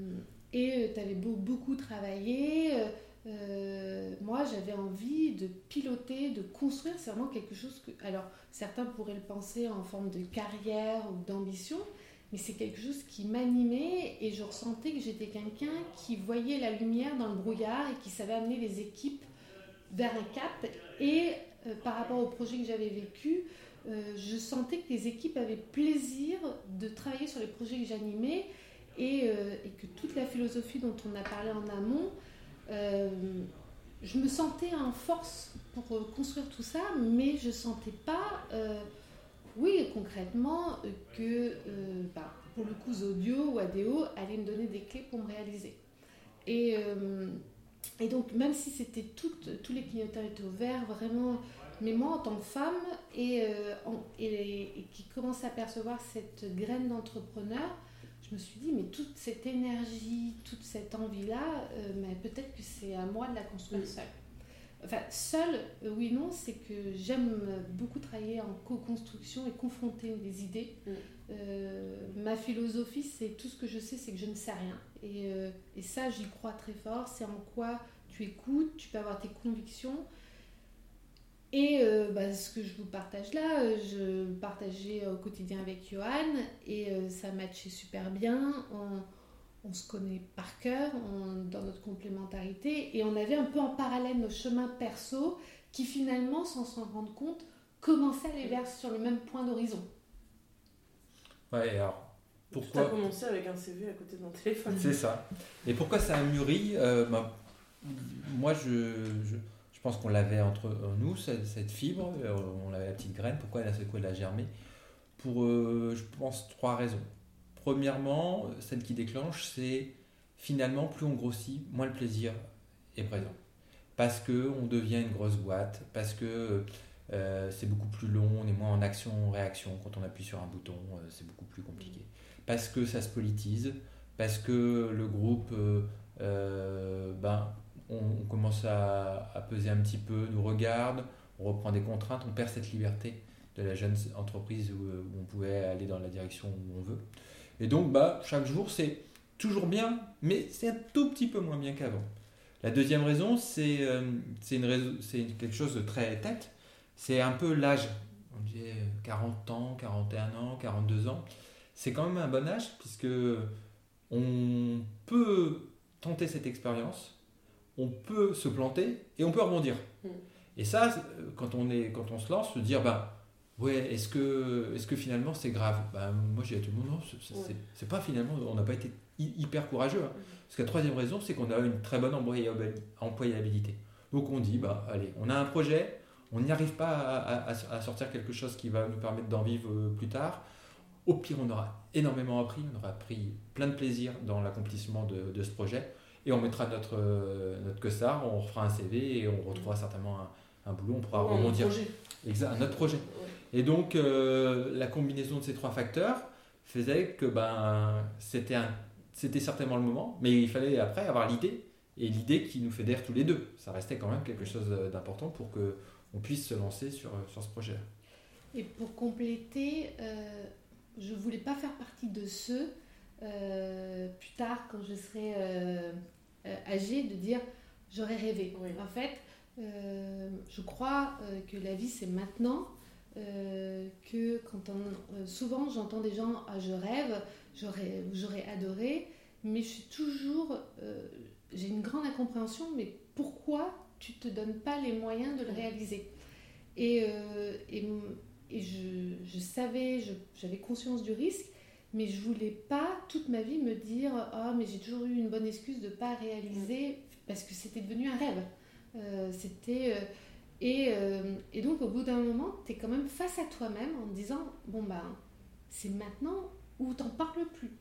et tu avais beaucoup travaillé. euh, euh, moi, j'avais envie de piloter, de construire. C'est vraiment quelque chose que. Alors, certains pourraient le penser en forme de carrière ou d'ambition, mais c'est quelque chose qui m'animait et je ressentais que j'étais quelqu'un qui voyait la lumière dans le brouillard et qui savait amener les équipes vers un cap. Et euh, par rapport au projet que j'avais vécu, euh, je sentais que les équipes avaient plaisir de travailler sur les projets que j'animais et, euh, et que toute la philosophie dont on a parlé en amont, euh, je me sentais en force pour euh, construire tout ça, mais je sentais pas, oui, concrètement, que bah, pour le coup, Zodio ou ADO allait me donner des clés pour me réaliser. Et, donc, même si c'était toutes- tous les clignotants étaient ouverts, vraiment, mais moi en tant que femme et, et qui commence à percevoir cette graine d'entrepreneur, je me suis dit, mais toute cette énergie, toute cette envie-là, euh, mais peut-être que c'est à moi de la construire seule. Enfin, seule, euh, oui, non, c'est que j'aime beaucoup travailler en co-construction et confronter des idées. Euh, ma philosophie, c'est tout ce que je sais, c'est que je ne sais rien. Et, et ça, j'y crois très fort. C'est en quoi tu écoutes, tu peux avoir tes convictions. Et euh, bah, ce que je vous partage là, euh, je partageais au quotidien avec Johan et euh, ça matchait super bien. On, on se connaît par cœur on- dans notre complémentarité et on avait un peu en parallèle nos chemins perso qui finalement, sans s'en rendre compte, commençaient à aller vers sur le même point d'horizon. Ouais, et alors, Tout a pourquoi commencé avec un CV à côté d'un téléphone. C'est ça. Et pourquoi ça a mûri? Euh, bah, Moi, je pense qu'on l'avait entre euh, nous, cette, fibre, euh, on avait la petite graine. Pourquoi elle a secoué, elle a germé? Pour, euh, je pense, trois raisons. Premièrement, celle qui déclenche, c'est finalement, plus on grossit, moins le plaisir est présent. Parce qu'on devient une grosse boîte, parce que c'est beaucoup plus long, on est moins en action-réaction. Quand on appuie sur un bouton, c'est beaucoup plus compliqué. Parce que ça se politise, parce que le groupe, ben, on, commence à, peser un petit peu, nous regarde, on reprend des contraintes, on perd cette liberté de la jeune entreprise où, euh, on pouvait aller dans la direction où on veut. Et donc, bah, chaque jour, c'est toujours bien, mais c'est un tout petit peu moins bien qu'avant. La deuxième raison, c'est euh, quelque chose de très tête, c'est un peu l'âge. On dit euh, 40 ans, 41 ans, 42 ans. C'est quand même un bon âge puisque on peut tenter cette expérience, on peut se planter et on peut rebondir. Mm. Et ça, euh, quand on, est, quand on se lance, se dire, bah, ouais, est-ce que, est que finalement c'est grave? Bah, Moi, j'ai dit à tout le monde, non, c'est- Ouais. pas finalement, on n'a pas été hy- hyper courageux. hein. Parce que la troisième raison, c'est qu'on a une très bonne employabil- employabilité. Donc on dit, bah, allez, on a un projet, on n'y arrive pas à, à- à sortir quelque chose qui va nous permettre d'en vivre euh, plus tard. Au pire, on aura énormément appris, on aura pris plein de plaisir dans l'accomplissement de, de ce projet. Et on mettra notre, euh, notre costard, on refera un CV et on retrouvera certainement un, un boulot, on pourra rebondir. projet. Exact, un autre projet. Ouais. Et donc, euh, la combinaison de ces trois facteurs faisait que ben, c'était, un, c'était certainement le moment, mais il fallait après avoir l'idée, et l'idée qui nous fédère tous les deux. Ça restait quand même quelque chose d'important pour que on puisse se lancer sur, sur ce projet. Et pour compléter, euh, je voulais pas faire partie de ceux, euh, plus tard, quand je serai euh, âgée, de dire j'aurais rêvé. Oui. En fait, euh, je crois euh, que la vie c'est maintenant. euh, que quand on, souvent j'entends des gens ah, je rêve, j'aurais, j'aurais adoré, mais je suis toujours, j'ai une grande incompréhension, mais pourquoi tu te donnes pas les moyens de le réaliser? Et, et je, je savais, je- j'avais conscience du risque, mais je voulais pas toute ma vie me dire Ah, mais j'ai toujours eu une bonne excuse de pas réaliser, parce que c'était devenu un rêve. Euh, c'était. euh, et, euh, et donc, au bout d'un moment, tu es quand même face à toi-même en te disant Bon, ben, c'est maintenant ou t'en parles plus.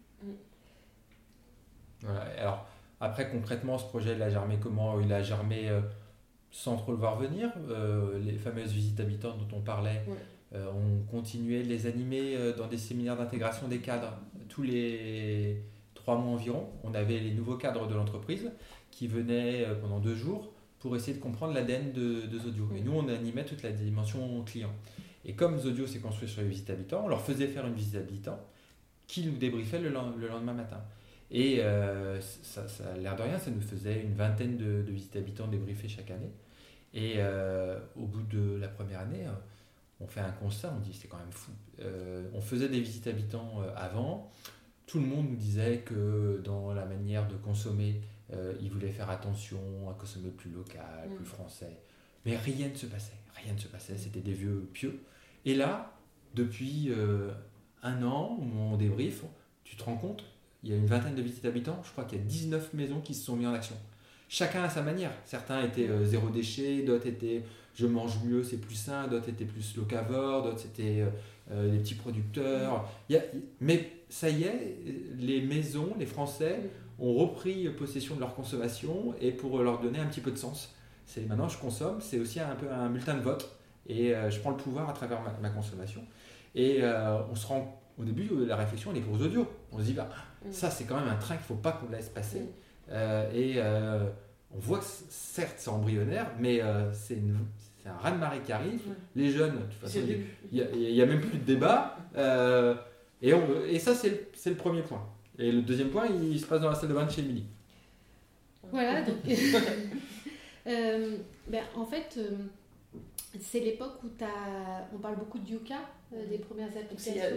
Voilà. Alors, après, concrètement, ce projet, il a germé comment Il a germé euh, sans trop le voir venir. Euh, les fameuses visites habitantes dont on parlait, Ouais. euh, on continuait de les animer euh, dans des séminaires d'intégration des cadres? Tous les trois mois environ. On avait les nouveaux cadres de l'entreprise qui venaient euh, pendant deux jours pour essayer de comprendre l'ADN de, de Zodio. Et nous, on animait toute la dimension client. Et comme Zodio s'est construit sur les visites habitants, on leur faisait faire une visite habitant qui nous débriefait le, len- le lendemain matin. Et euh, ça, a l'air de rien, ça nous faisait une vingtaine de, visites habitants débriefés chaque année. Et euh, au bout de la première année, euh, on fait un constat, on dit c'est quand même fou. Euh, on faisait des visites habitants euh, avant, tout le monde nous disait que dans la manière de consommer, euh, ils voulaient faire attention à consommer plus local, Mm. plus français. Mais rien ne se passait, rien ne se passait, c'était des vieux pieux. Et là, depuis euh, un an, on débrief, tu te rends compte, il y a une vingtaine de visites habitants, je crois qu'il y a 19 maisons qui se sont mises en action. Chacun à sa manière. Certains étaient euh, zéro déchet, d'autres étaient je mange mieux, c'est plus sain, d'autres étaient plus locavores, d'autres c'était euh, euh, les petits producteurs. Il y a- mais ça y est, les maisons, les Français ont repris possession de leur consommation et pour leur donner un petit peu de sens. C'est maintenant je consomme, c'est aussi un peu un bulletin de vote et euh, je prends le pouvoir à travers ma, ma consommation. Et euh, on se rend au début euh, la réflexion elle est pour les audios. On se dit bah Mm. ça c'est quand même un train qu'il faut pas qu'on laisse passer. Mm. Et on voit que certes c'est embryonnaire, mais c'est une- c'est un raz-de-marée qui arrive. Ouais. Les jeunes, de toute façon, il n'y a, même plus de débat. euh, et, on- et ça, c'est le, c'est le premier point. Et le deuxième point, il se passe dans la salle de bain de chez Émilie. Voilà, donc. (laughs) Euh, ben, en fait, euh, c'est l'époque où t'as- on parle beaucoup de Yuka, euh, des premières y a- applications.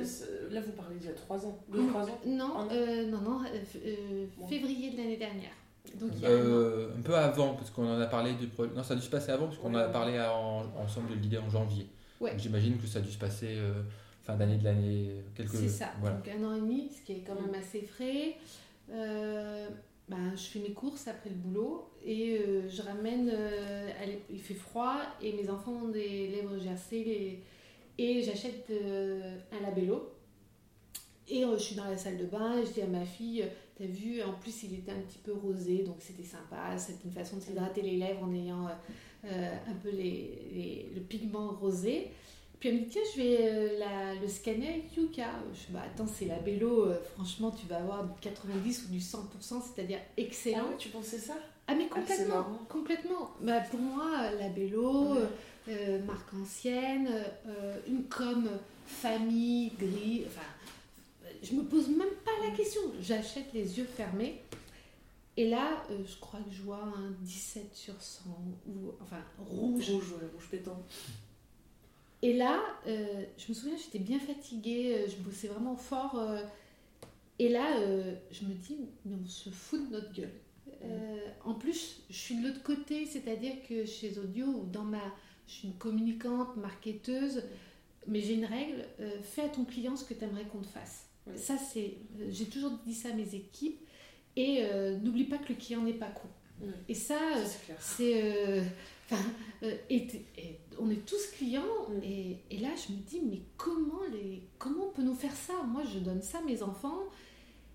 là, vous parlez d'il y a 3 ans, 2-3 ans Non, an euh, non, non, février de l'année dernière. Donc. Euh, un peu avant, parce qu'on en a parlé du projet. Non, ça a dû se passer avant, parce qu'on en a Ouais. parlé en- ensemble de l'idée en janvier. Ouais. J'imagine que ça a dû se passer euh, fin d'année de l'année. Quelques... C'est ça, Voilà. donc un an et demi, ce qui est quand même Mm. assez frais. Euh, ben, je fais mes courses après le boulot et euh, je ramène, euh, il fait froid et mes enfants ont des lèvres gercées les- et j'achète euh, un labello. Et euh, je suis dans la salle de bain et je dis à ma fille, euh, t'as vu, en plus il était un petit peu rosé, donc c'était sympa, c'était une façon de s'hydrater les lèvres en ayant euh, euh, un peu les, les- le pigment rosé. Puis elle me dit, tiens, je vais euh, la- le scanner avec Yuka. Je dis, bah attends, c'est la Bello, euh, franchement, tu vas avoir du 90 ou du 100%, c'est-à-dire Ah excellent. ouais, tu pensais ça? Ah, mais Ah, complètement, complètement. Bah, pour moi, la Bello, Ouais. marque ancienne, une com famille, gris, enfin, je me pose même pas la question. J'achète les yeux fermés. Et là, euh, je crois que je vois un 17 sur 100, ou enfin rouge. Rouge, ouais, rouge pétant. Et là, euh, je me souviens, j'étais bien fatiguée, euh, je bossais vraiment fort. euh, et là, je me dis, mais on se fout de notre gueule. En plus, je suis de l'autre côté, c'est-à-dire que chez Audio, ou dans ma, je suis une communicante, marketeuse, mais j'ai une règle, fais à ton client ce que tu aimerais qu'on te fasse. Ça, c'est, euh, j'ai toujours dit ça à mes équipes. Et euh, n'oublie pas que le client n'est pas con. Et ça, euh, Ça, c'est euh, euh, et, et on est tous clients, Mm. et, et là je me dis, mais comment, les, comment on peut nous faire ça? Moi je donne ça à mes enfants,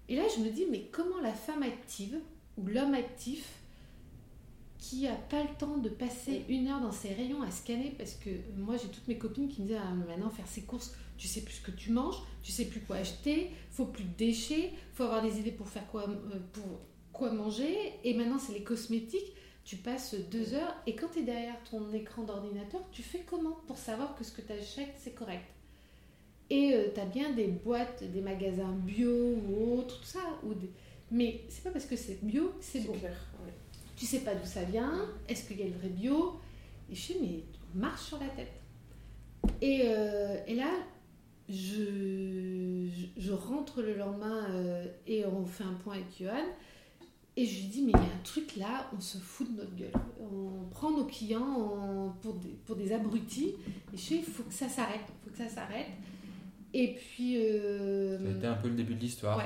et là je me dis, mais comment la femme active ou l'homme actif qui a pas le temps de passer une heure dans ses rayons à scanner, parce que moi j'ai toutes mes copines qui me disent, ah, maintenant faire ses courses, tu sais plus ce que tu manges, tu sais plus quoi acheter, faut plus de déchets, faut avoir des idées pour faire quoi, euh, pour quoi manger, et maintenant c'est les cosmétiques. Tu passes deux heures et quand tu es derrière ton écran d'ordinateur, tu fais comment pour savoir que ce que tu achètes c'est correct? Et tu as bien des boîtes, des magasins bio ou autres, tout ça. Ou des... Mais c'est pas parce que c'est bio que c'est bon. clair. ouais. Tu sais pas d'où ça vient, est-ce qu'il y a le vrai bio? Et je fais, mais on marche sur la tête. Et, euh, et là, je, rentre le lendemain euh, et on fait un point avec Johan. Et je lui dis, mais il y a un truc là, on se fout de notre gueule. On prend nos clients en- pour, des, pour des abrutis. Et je dis, il faut que ça s'arrête. Il faut que ça s'arrête. Et puis. Euh, ça a été un peu le début de l'histoire.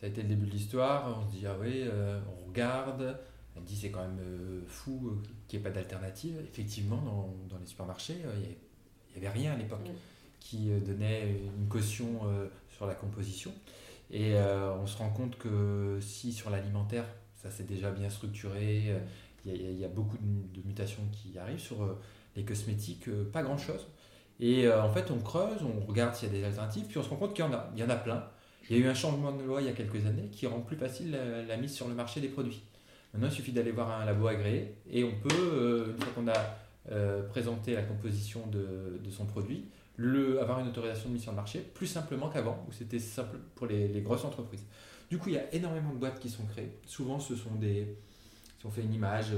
Ça a été le début de l'histoire. On se dit, ah oui, euh, on regarde. On dit, c'est quand même euh, fou qu'il n'y ait pas d'alternative. Effectivement, dans, dans, les supermarchés, il n'y avait rien à l'époque qui donnait une caution sur la composition. Et on se rend compte que si sur l'alimentaire, ça s'est déjà bien structuré, il y, a beaucoup de, mutations qui arrivent. Sur les cosmétiques, pas grand-chose. Et euh, en fait, on creuse, on regarde s'il y a des alternatives, puis on se rend compte qu'il y en a. Il y en a plein. Il y a eu un changement de loi il y a quelques années qui rend plus facile la, mise sur le marché des produits. Maintenant, il suffit d'aller voir un labo agréé et on peut, euh, une fois qu'on a euh, présenté la composition de, son produit, le, avoir une autorisation de mise sur le marché plus simplement qu'avant, où c'était simple pour les, les, grosses entreprises. Du coup, il y a énormément de boîtes qui sont créées. Souvent, ce sont des. Si on fait une image,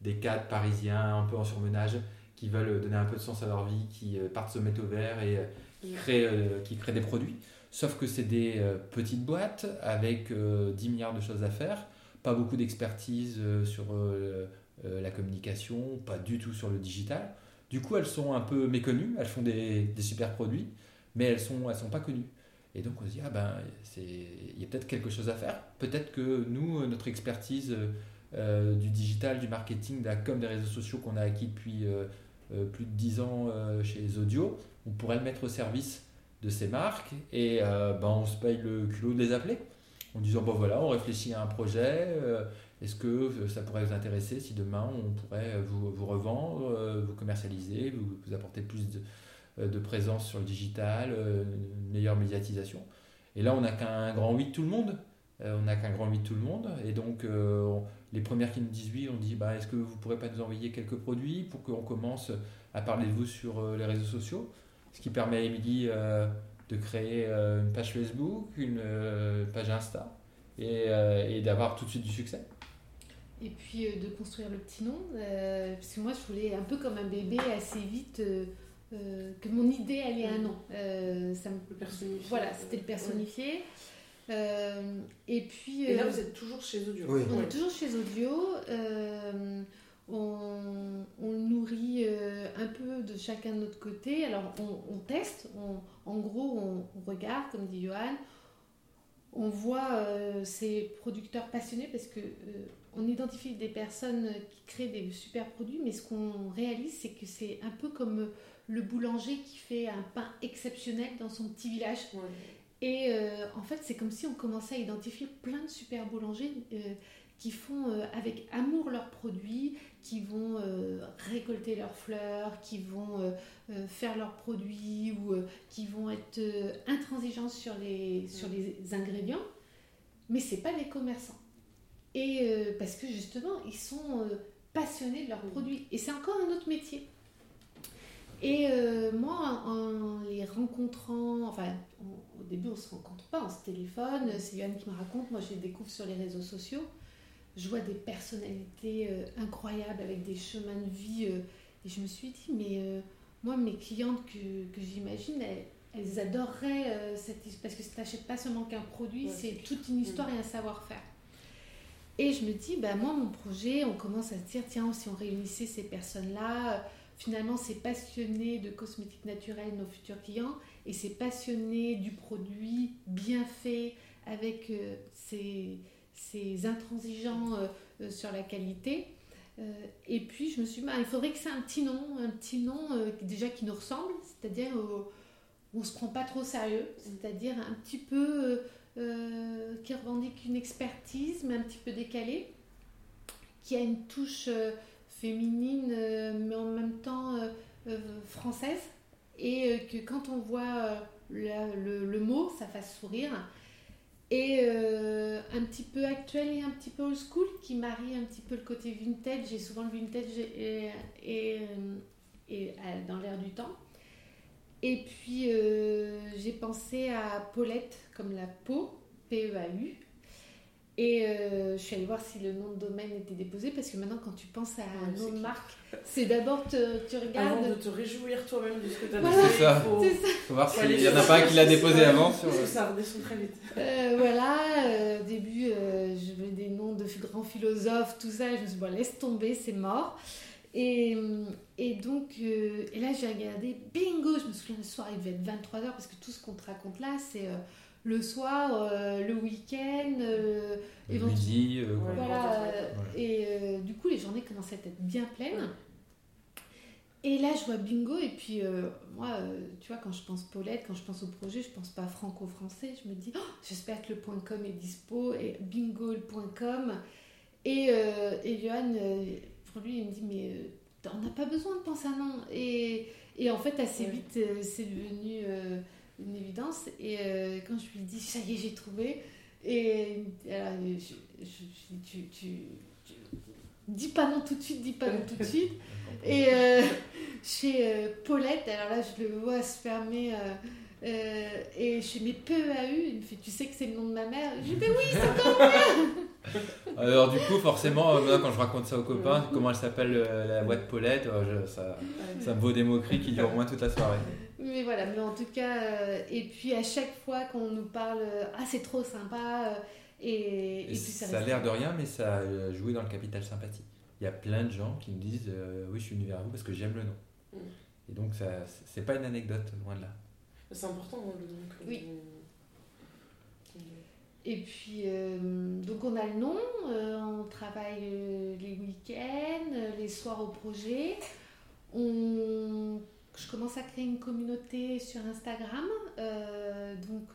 des cadres parisiens un peu en surmenage qui veulent donner un peu de sens à leur vie, qui euh, partent se mettre au vert et qui euh, créent, euh, qui créent des produits. Sauf que c'est des petites boîtes avec 10 milliards de choses à faire, pas beaucoup d'expertise sur la communication, pas du tout sur le digital. Du coup, elles sont un peu méconnues, elles font des, super produits, mais elles ne sont, pas connues. Et donc on se dit, ah ben, il y a peut-être quelque chose à faire. Peut-être que nous, notre expertise du digital, du marketing, de la com, des réseaux sociaux qu'on a acquis depuis euh, plus de 10 ans euh, chez les audios, on pourrait le mettre au service de ces marques et euh, ben, on se paye le culot de les appeler en disant bon voilà, on réfléchit à un projet, est-ce que ça pourrait vous intéresser si demain on pourrait vous, vous revendre, vous commercialiser, vous, apporter plus de, de, présence sur le digital, une meilleure médiatisation? Et là, on n'a qu'un grand oui de tout le monde. on n'a qu'un grand oui de tout le monde. Et donc, les premières qui nous disent oui, on dit bah, est-ce que vous pourrez pas nous envoyer quelques produits pour qu'on commence à parler de vous sur euh, les réseaux sociaux? Ce qui permet à Émilie euh, de créer euh, une page Facebook, une page Insta et, d'avoir tout de suite du succès. Et puis de construire le petit nom, parce que moi je voulais un peu comme un bébé assez vite. que mon idée allait un nom. ça me... Le personnifier. Voilà, c'était le personnifier. Euh, et puis. Et là, euh, vous êtes toujours chez Audio. On est toujours chez Audio. Euh, on, on, nourrit un peu de chacun de notre côté. Alors, on, teste. en gros, on, regarde, comme dit Johan. On voit ces producteurs passionnés parce que on identifie des personnes qui créent des super produits, mais ce qu'on réalise, c'est que c'est un peu comme le boulanger qui fait un pain exceptionnel dans son petit village. Et euh, en fait, c'est comme si on commençait à identifier plein de super boulangers euh, qui font euh, avec amour leurs produits, qui vont récolter leurs fleurs, qui vont faire leurs produits ou qui vont être intransigeants sur les, sur les ingrédients, mais c'est pas des commerçants. Et parce que justement, ils sont passionnés de leurs produits. Et c'est encore un autre métier. Et euh, moi, en les rencontrant, enfin, au début, on ne se rencontre pas, on se téléphone, c'est Yann qui me raconte, moi je les découvre sur les réseaux sociaux. Je vois des personnalités euh, incroyables avec des chemins de vie. Euh, et je me suis dit, mais moi, mes clientes que, que j'imagine, elles, adoreraient cette histoire. Parce que tu n'achètes pas seulement qu'un produit, c'est toute une histoire et un savoir-faire. Et je me dis, bah, moi, mon projet, on commence à se dire, tiens, si on réunissait ces personnes-là finalement, c'est passionné de cosmétiques naturels nos futurs clients et c'est passionné du produit bien fait avec euh, ces, intransigeants euh, euh, sur la qualité. et puis, je me suis dit, bah, il faudrait que c'est un petit nom, un petit nom déjà qui nous ressemble, c'est-à-dire on ne se prend pas trop sérieux, c'est-à-dire un petit peu qui revendique une expertise, mais un petit peu décalée, qui a une touche féminine, euh, mais en même temps euh, euh, française. Et que quand on voit le, mot, ça fasse sourire. Et un petit peu actuel et un petit peu old school qui marie un petit peu le côté vintage. J'ai souvent le vintage et, et, dans l'air du temps. Et puis j'ai pensé à Paulette comme la peau, P-E-A-U, et euh, je suis allée voir si le nom de domaine était déposé parce que maintenant, quand tu penses à un nom de marque, c'est d'abord tu regardes. Avant de te réjouir toi-même de ce que tu as voilà, C'est ça. Il faut, voir s'il n'y en a pas un qui l'a déposé avant. Sur... Ça redescend très vite. Euh, voilà, euh, au début, je veux des noms de grands philosophes, tout ça. je me suis dit, bon, laisse tomber, c'est mort. Et, Et donc, euh, et là, j'ai regardé, bingo, je me souviens, le soir, il devait être 23h, parce que tout ce qu'on te raconte là, c'est euh, le soir, euh, le week-end, euh, Le éventu- midi, euh, voilà. Ouais. euh, Et euh, du coup, les journées commençaient à être bien pleines. Et là, je vois bingo, et puis euh, moi, euh, tu vois, quand je pense Paulette, quand je pense au projet, je pense pas franco-français. Je me dis, Oh, j'espère que le point .com est dispo, et bingo le point .com. Et, euh, et Johan, euh, pour lui, il me dit, mais euh, on n'a pas besoin de penser à non. Et, et en fait, assez Ouais. vite, euh, c'est devenu euh, une évidence. Et euh, quand je lui dis, ça y est, j'ai trouvé. Et alors, je, je, tu, tu, tu- dis pas non tout de suite, dis pas non tout de suite. (laughs) Et euh, (laughs) chez euh, Paulette, alors là, je le vois se fermer. euh, euh, et chez mes PEAU, il me fait Tu sais que c'est le nom de ma mère Je lui dis Mais oui, c'est toi (laughs) (laughs) Alors du coup, forcément, euh, moi, quand je raconte ça aux copains, comment elle s'appelle euh, la boîte Paulette, euh, je- ça, ça me vaut des moqueries qui durent au moins toute la soirée. Mais voilà, mais en tout cas, euh, et puis à chaque fois qu'on nous parle euh, Ah, c'est trop sympa, euh, et, et Et puis ça, ça a l'air de rien, mais ça a joué dans le capital sympathie. Il y a plein de gens qui me disent euh, Oui, je suis venu vers vous parce que j'aime le nom. Mm. Et donc, ça, c'est pas une anecdote, loin de là. C'est important le nom Oui. vous- Et puis, euh, donc on a le nom, euh, on travaille euh, les week-ends, les soirs au projet. On, je commence à créer une communauté sur Instagram. euh, donc,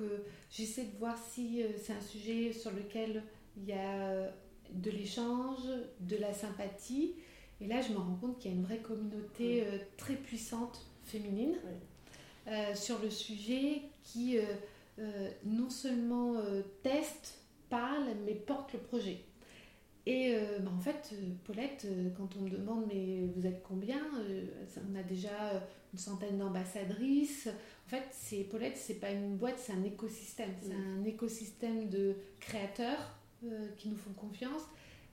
j'essaie de voir si c'est un sujet sur lequel il y a de l'échange, de la sympathie. Et là, je me rends compte qu'il y a une vraie communauté très puissante féminine sur le sujet qui. Euh, non seulement euh, teste, parle, mais porte le projet. Et euh, bah, en fait, euh, Paulette, quand on me demande mais vous êtes combien On a déjà une centaine d'ambassadrices. En fait, c'est Paulette, c'est pas une boîte, c'est un écosystème. C'est un écosystème de créateurs qui nous font confiance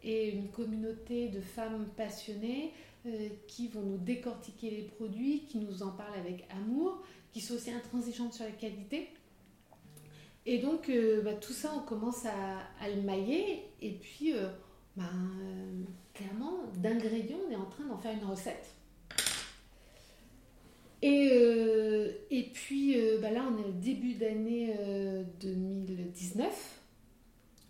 et une communauté de femmes passionnées euh, qui vont nous décortiquer les produits, qui nous en parlent avec amour, qui sont aussi intransigeantes sur la qualité. Et donc, euh, bah, tout ça, on commence à, à le mailler. Et puis, euh, bah, euh, clairement, d'ingrédients, on est en train d'en faire une recette. Et, et puis, bah, là, on est au début d'année euh, 2019.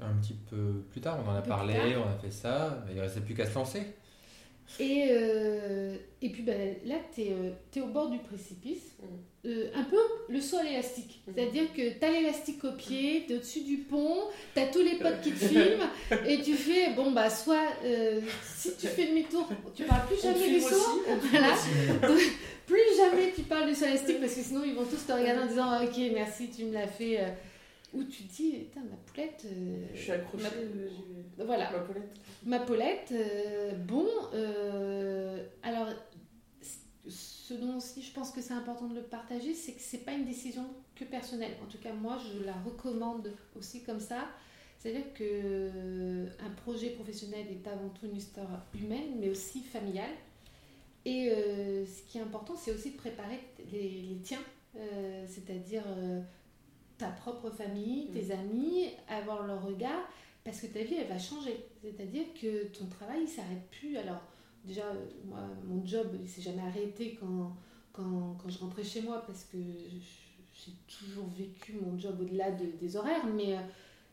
Un petit peu plus tard, on en a parlé, on a fait ça, il restait plus qu'à se lancer. Et, euh, et puis bah, là, tu es, au bord du précipice, Mm. Euh, un peu le saut à l'élastique. Mm. C'est-à-dire que tu as l'élastique au pied, tu es au-dessus du pont, tu as tous les potes qui te (laughs) filment, et tu fais, bon, bah, soit euh, si tu fais demi-tour, tu parles plus jamais du saut, Voilà. (laughs) plus jamais tu parles du saut à l'élastique, parce que sinon ils vont tous te regarder en disant, Ah, ok, merci, tu me l'as fait. Euh. Ou tu te dis, putain, ma poulette. euh, Je suis accrochée. ma- euh, j'ai- Voilà. Ma Paulette. Ma Paulette, euh, bon, euh, alors ce dont aussi je pense que c'est important de le partager, c'est que c'est pas une décision que personnelle. En tout cas, moi, je la recommande aussi comme ça. C'est-à-dire que euh, un projet professionnel est avant tout une histoire humaine, mais aussi familiale. Et euh, ce qui est important, c'est aussi de préparer les, les tiens, euh, c'est-à-dire euh, ta propre famille, tes amis, avoir leur regard, parce que ta vie, elle va changer. C'est-à-dire que ton travail, il s'arrête plus. Alors, déjà, euh, moi, mon job, il s'est jamais arrêté quand, quand, quand je rentrais chez moi, parce que j'ai toujours vécu mon job au-delà de- des horaires, mais euh,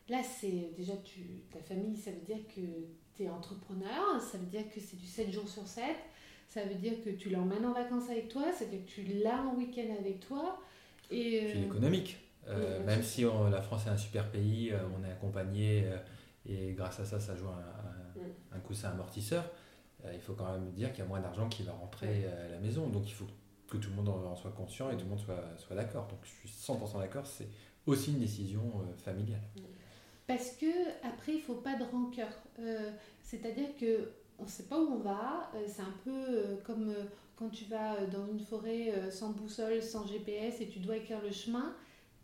là, c'est déjà, tu, ta famille, ça veut dire que tu es entrepreneur, ça veut dire que c'est du 7 jours sur 7, ça veut dire que tu l'emmènes en vacances avec toi, ça veut dire que tu l'as en week-end avec toi. Et, Puis euh, économique. Euh, même si on- la France est un super pays, euh, on est accompagné euh, et grâce à ça, ça joue un, un, un coussin amortisseur. il faut quand même dire qu'il y a moins d'argent qui va rentrer à la maison. Donc il faut que tout le monde en soit conscient et tout le monde soit, soit d'accord. Donc je suis 100% d'accord, c'est aussi une décision familiale. Parce que après, il faut pas de rancœur. Euh, C'est-à-dire que on sait pas où on va. c'est un peu comme quand tu vas dans une forêt sans boussole, sans GPS et tu dois écrire le chemin.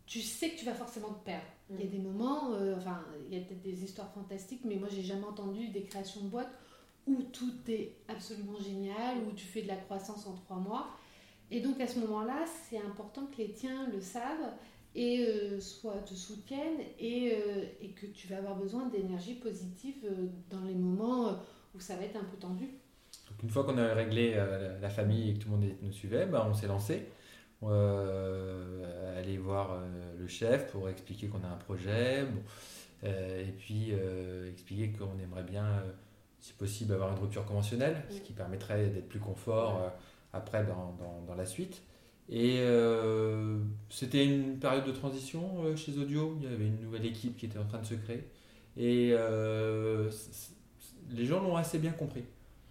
Tu sais que tu vas forcément te perdre. Il y a des moments, euh, enfin, il y a peut-être des histoires fantastiques, mais moi j'ai jamais entendu des créations de boîtes où tout est absolument génial, où tu fais de la croissance en trois mois. Et donc à ce moment-là, c'est important que les tiens le savent et euh, soit te soutiennent et, euh, et que tu vas avoir besoin d'énergie positive euh, dans les moments euh, où ça va être un peu tendu. Donc une fois qu'on a réglé euh, la famille et que tout le monde nous suivait, ben, on s'est lancé. Euh, aller voir euh, le chef pour expliquer qu'on a un projet. Bon, euh, et puis expliquer qu'on aimerait bien, si possible, avoir une rupture conventionnelle, ce qui permettrait d'être plus confort après dans, dans- dans la suite. Et c'était une période de transition chez Audio. Il y avait une nouvelle équipe qui était en train de se créer. Et les gens l'ont assez bien compris.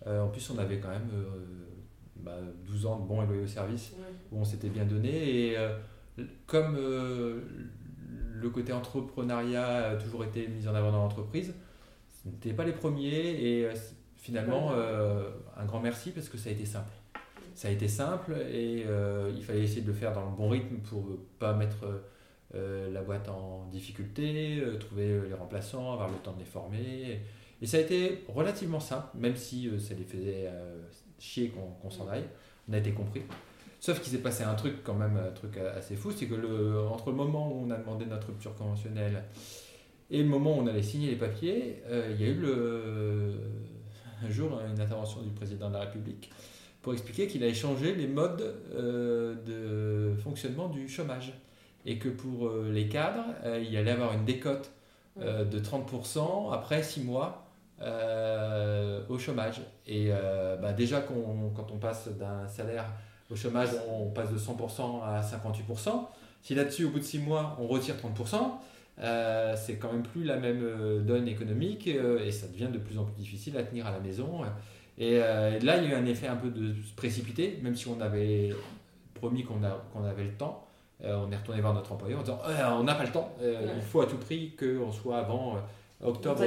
En plus, on avait quand même bah, 12 ans de bons et loyaux services où on s'était bien donné. Et euh, comme euh, le côté entrepreneuriat a toujours été mis en avant dans l'entreprise, ce n'étaient pas les premiers. Et euh, finalement, un grand merci parce que ça a été simple. Ça a été simple et euh, il fallait essayer de le faire dans le bon rythme pour ne pas mettre euh, la boîte en difficulté, euh, trouver les remplaçants, avoir le temps de les former. Et ça a été relativement simple, même si ça les faisait chier qu'on s'en aille. On a été compris. Sauf qu'il s'est passé un truc quand même, un truc assez fou, c'est que le, entre le moment où on a demandé notre rupture conventionnelle et le moment où on allait signer les papiers, euh, il y a eu le, un jour une intervention du président de la République pour expliquer qu'il allait changer les modes euh, de fonctionnement du chômage. Et que pour euh, les cadres, il allait avoir une décote de 30% après 6 mois euh, au chômage. Et euh, bah, déjà, quand on passe d'un salaire au chômage, on passe de 100% à 58%. Si là-dessus, au bout de 6 mois, on retire 30%, euh, c'est quand même plus la même donne économique et ça devient de plus en plus difficile à tenir à la maison. Et là, il y a eu un effet un peu de se précipiter, même si on avait promis qu'on avait le temps. On est retourné voir notre employeur en disant on n'a pas le temps, il faut à tout prix qu'on soit avant octobre,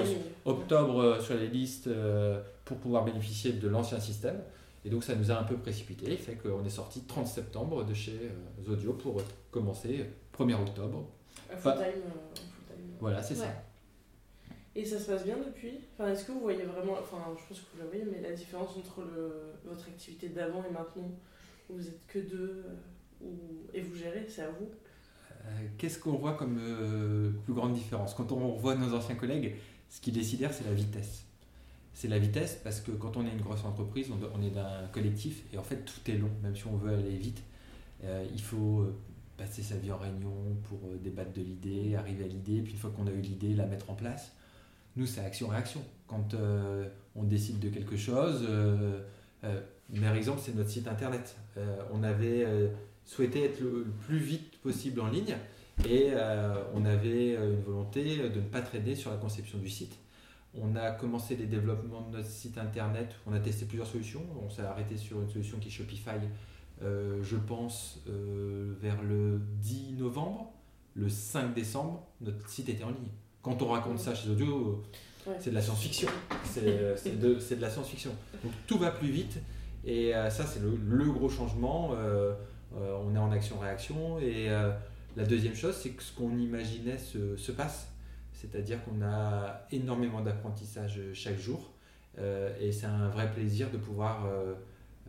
octobre euh, sur les listes euh, pour pouvoir bénéficier de l'ancien système. Et donc ça nous a un peu précipité, fait qu'on est sorti 30 septembre de chez euh, Zodio pour commencer 1er octobre. Full time, full time. Voilà, c'est ça. Et ça se passe bien depuis? Enfin, Est-ce que vous voyez vraiment, enfin je pense que vous la voyez, mais la différence entre le, votre activité d'avant et maintenant, où vous êtes que deux, où- et vous gérez, c'est à vous? Qu'est-ce qu'on voit comme euh, plus grande différence? Quand on revoit nos anciens collègues, ce qui décidèrent, c'est la vitesse. C'est la vitesse parce que quand on est une grosse entreprise, on, est d'un collectif et en fait tout est long, même si on veut aller vite. euh, il faut euh, passer sa vie en réunion pour euh, débattre de l'idée, arriver à l'idée, puis une fois qu'on a eu l'idée, la mettre en place. Nous, c'est action-réaction. Quand euh, on décide de quelque chose, euh, euh, le meilleur exemple, c'est notre site internet. Euh, on avait souhaité être le, le plus vite possible en ligne et euh, on avait euh, une volonté de ne pas traîner sur la conception du site. On a commencé les développements de notre site internet, on a testé plusieurs solutions, on s'est arrêté sur une solution qui est Shopify, euh, je pense, euh, vers le 10 novembre. Le 5 décembre, notre site était en ligne. Quand on raconte ça chez Audio, Ouais. c'est de la science-fiction. C'est de, la science-fiction. Donc tout va plus vite. Et euh, ça, c'est le, le gros changement. Euh, euh, on est en action-réaction. Et euh, la deuxième chose, c'est que ce qu'on imaginait se, se passe. C'est-à-dire qu'on a énormément d'apprentissage chaque jour. Euh, et c'est un vrai plaisir de pouvoir euh,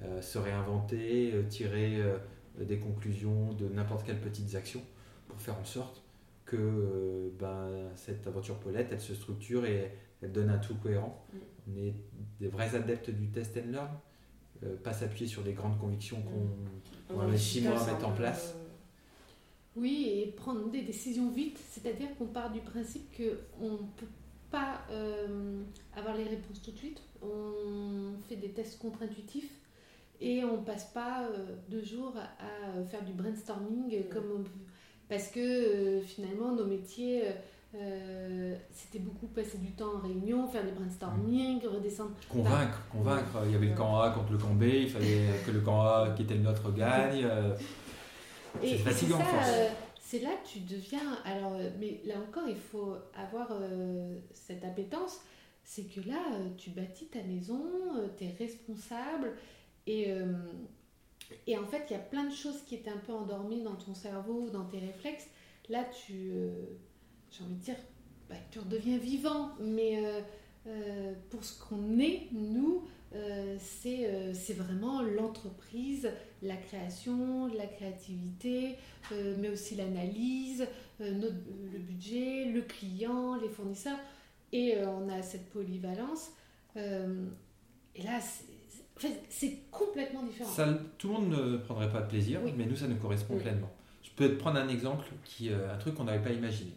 euh, se réinventer, euh, tirer euh, des conclusions de n'importe quelles petites actions pour faire en sorte que euh, ben, cette aventure Paulette, elle se structure et elle donne un tout cohérent. Mm. On est des vrais adeptes du test and learn, euh, pas s'appuyer sur des grandes convictions qu'on Mais six mois à mettre en place. euh, Oui, et prendre des décisions vite, c'est-à-dire qu'on part du principe qu'on ne peut pas euh, avoir les réponses tout de suite. On fait des tests contre-intuitifs et on passe pas euh, deux jours à, faire du brainstorming comme on- parce que euh, finalement nos métiers euh, c'était beaucoup passer du temps en réunion, faire des brainstorming, redescendre. convaincre, convaincre. Il y avait le camp A contre le camp B, il fallait (laughs) que le camp A qui était le nôtre gagne. euh, C'est fatigant, euh, c'est là que tu deviens. Alors, mais là encore, il faut avoir euh, cette appétence. C'est que là, tu bâtis ta maison, tu es responsable. Et, euh, et en fait, il y a plein de choses qui étaient un peu endormies dans ton cerveau, dans tes réflexes. Là, tu. J'ai envie de dire, bah, tu redeviens vivant. Mais euh, euh, pour ce qu'on est, nous, euh, c'est euh, c'est vraiment l'entreprise, la création, la créativité, mais aussi l'analyse, le budget, le client, les fournisseurs. Et on a cette polyvalence. Et là, c'est- complètement différent. Ça, tout le monde ne prendrait pas de plaisir, mais nous, ça nous correspond pleinement. Je peux te prendre un exemple, qui, un truc qu'on n'avait pas imaginé.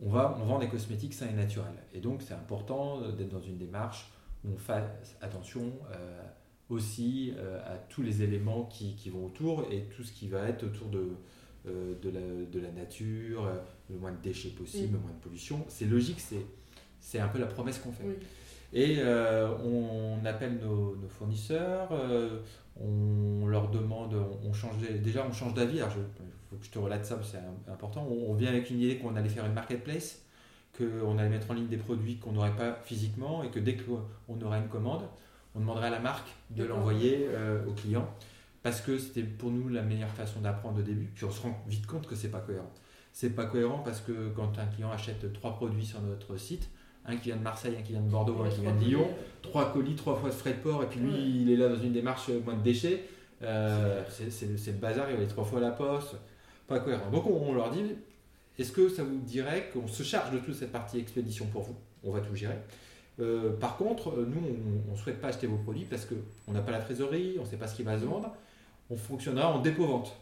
On, va, on vend des cosmétiques sains et naturels. Et donc, c'est important d'être dans une démarche où on fait attention euh, aussi euh, à tous les éléments qui, qui, vont autour et tout ce qui va être autour de, de, la, de, la, nature, le moins de déchets possible, le moins de pollution. C'est logique, c'est un peu la promesse qu'on fait. Et euh, on appelle nos, fournisseurs, euh, on leur demande, on, change, déjà on change d'avis, que je te relate ça, c'est important. On, vient avec une idée qu'on allait faire une marketplace, qu'on allait mettre en ligne des produits qu'on n'aurait pas physiquement et que dès qu'on aurait une commande, on demanderait à la marque de l'envoyer euh, au client parce que c'était pour nous la meilleure façon d'apprendre au début. Puis on se rend vite compte que c'est pas cohérent. C'est pas cohérent parce que quand un client achète trois produits sur notre site, un qui vient de Marseille, un qui vient de Bordeaux, un qui vient de Lyon, trois colis, trois fois de frais de port, et puis lui, il est là dans une démarche euh, moins de déchets. Euh, c'est le bazar, il va aller trois fois à la poste. Pas cohérent. Donc on, leur dit est-ce que ça vous dirait qu'on se charge de toute cette partie expédition pour vous? On va tout gérer. Euh, par contre, nous, on ne souhaite pas acheter vos produits parce qu'on n'a pas la trésorerie, on ne sait pas ce qui va se vendre. On fonctionnera en dépôt-vente.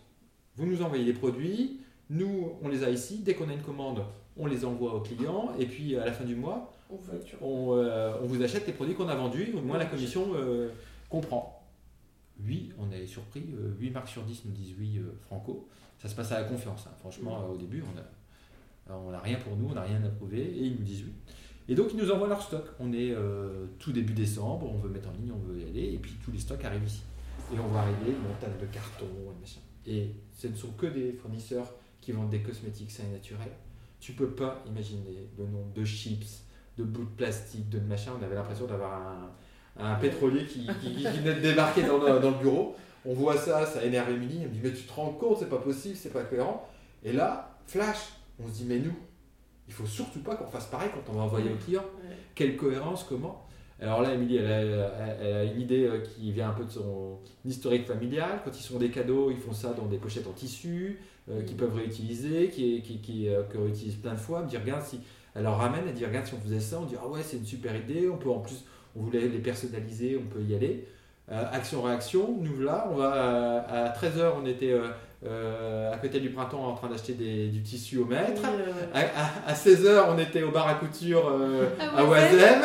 Vous nous envoyez les produits, nous, on les a ici. Dès qu'on a une commande, on les envoie au client et puis à la fin du mois, on, euh, vous achète les produits qu'on a vendus, au moins la commission euh, comprend. Oui, on est surpris, 8 euh, marques sur 10 nous disent oui franco. Ça se passe à la confiance. Hein. Franchement, au début, on n'a rien pour nous, on n'a rien à prouver et ils nous disent oui. Et donc ils nous envoient leur stock. On est tout début décembre, on veut mettre en ligne, on veut y aller, et puis tous les stocks arrivent ici. Et on va arriver, montagne de cartons, et ce ne sont que des fournisseurs qui vendent des cosmétiques sains et naturels tu peux pas imaginer le nombre de chips, de bouts de plastique, de machin. On avait l'impression d'avoir un, pétrolier qui, venait de débarquer dans le, bureau. On voit ça, ça énerve Émilie. Elle me dit Mais tu te rends compte, c'est pas possible, c'est pas cohérent. Et là, flash, on se dit Mais nous, il faut surtout pas qu'on fasse pareil quand on va envoyer au client. Quelle cohérence, comment? Alors là, Émilie, elle, a une idée euh, qui vient un peu de son historique familial. Quand ils sont des cadeaux, ils font ça dans des pochettes en tissu, euh, qu'ils peuvent réutiliser, qui, qui, qui, euh, réutilisent plein de fois. Elle me dit, regarde, si, elle leur ramène, elle dit, regarde, si on faisait ça, on dit, ah ouais, c'est une super idée, on peut en plus, on voulait les personnaliser, on peut y aller. Action-réaction, nous là, on va à 13h, on était à côté du printemps en train d'acheter du tissu au mètre. À, 16h, on était au bar à couture (laughs) à Oisem.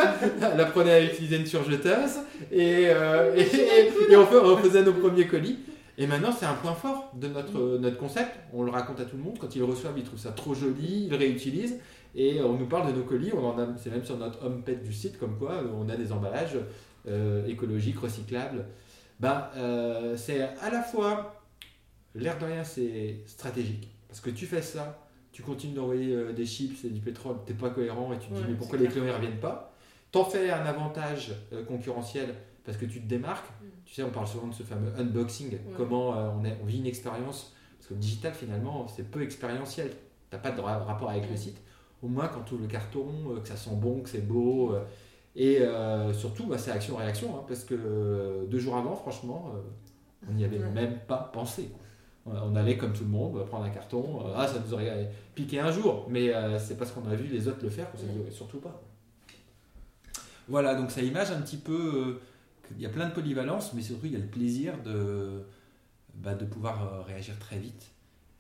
Elle apprenait à utiliser une surjeteuse et, (laughs) et, on, faisait nos premiers colis. Et maintenant, c'est un point fort de notre, notre concept. On le raconte à tout le monde. Quand ils le reçoivent, ils trouvent ça trop joli, ils le réutilisent. Et on nous parle de nos colis. On en a, c'est même sur notre homepage du site, comme quoi on a des emballages euh, écologiques, recyclables. Ben, euh, c'est à la fois, l'air de rien, c'est stratégique. Parce que tu fais ça, tu continues d'envoyer euh, des chips et du pétrole, tu n'es pas cohérent et tu te dis mais pourquoi les clients ne reviennent pas? T'en fais un avantage concurrentiel parce que tu te démarques. Mm. Tu sais, on parle souvent de ce fameux unboxing, comment euh, on, est, on, vit une expérience? Parce que le digital, finalement, c'est peu expérientiel. Tu n'as pas de rapport avec le site. Au moins, quand ouvres le carton, euh, que ça sent bon, que c'est beau. Euh, et surtout, bah, c'est action-réaction. Hein, parce que deux jours avant, franchement, on n'y avait même pas pensé. On allait comme tout le monde prendre un carton. ah, ça nous aurait piqué un jour. Mais c'est parce qu'on a vu les autres le faire qu'on s'est dit surtout pas. Voilà, donc ça image un petit peu il y a plein de polyvalence, mais surtout il y a le plaisir de, bah, de pouvoir euh, réagir très vite.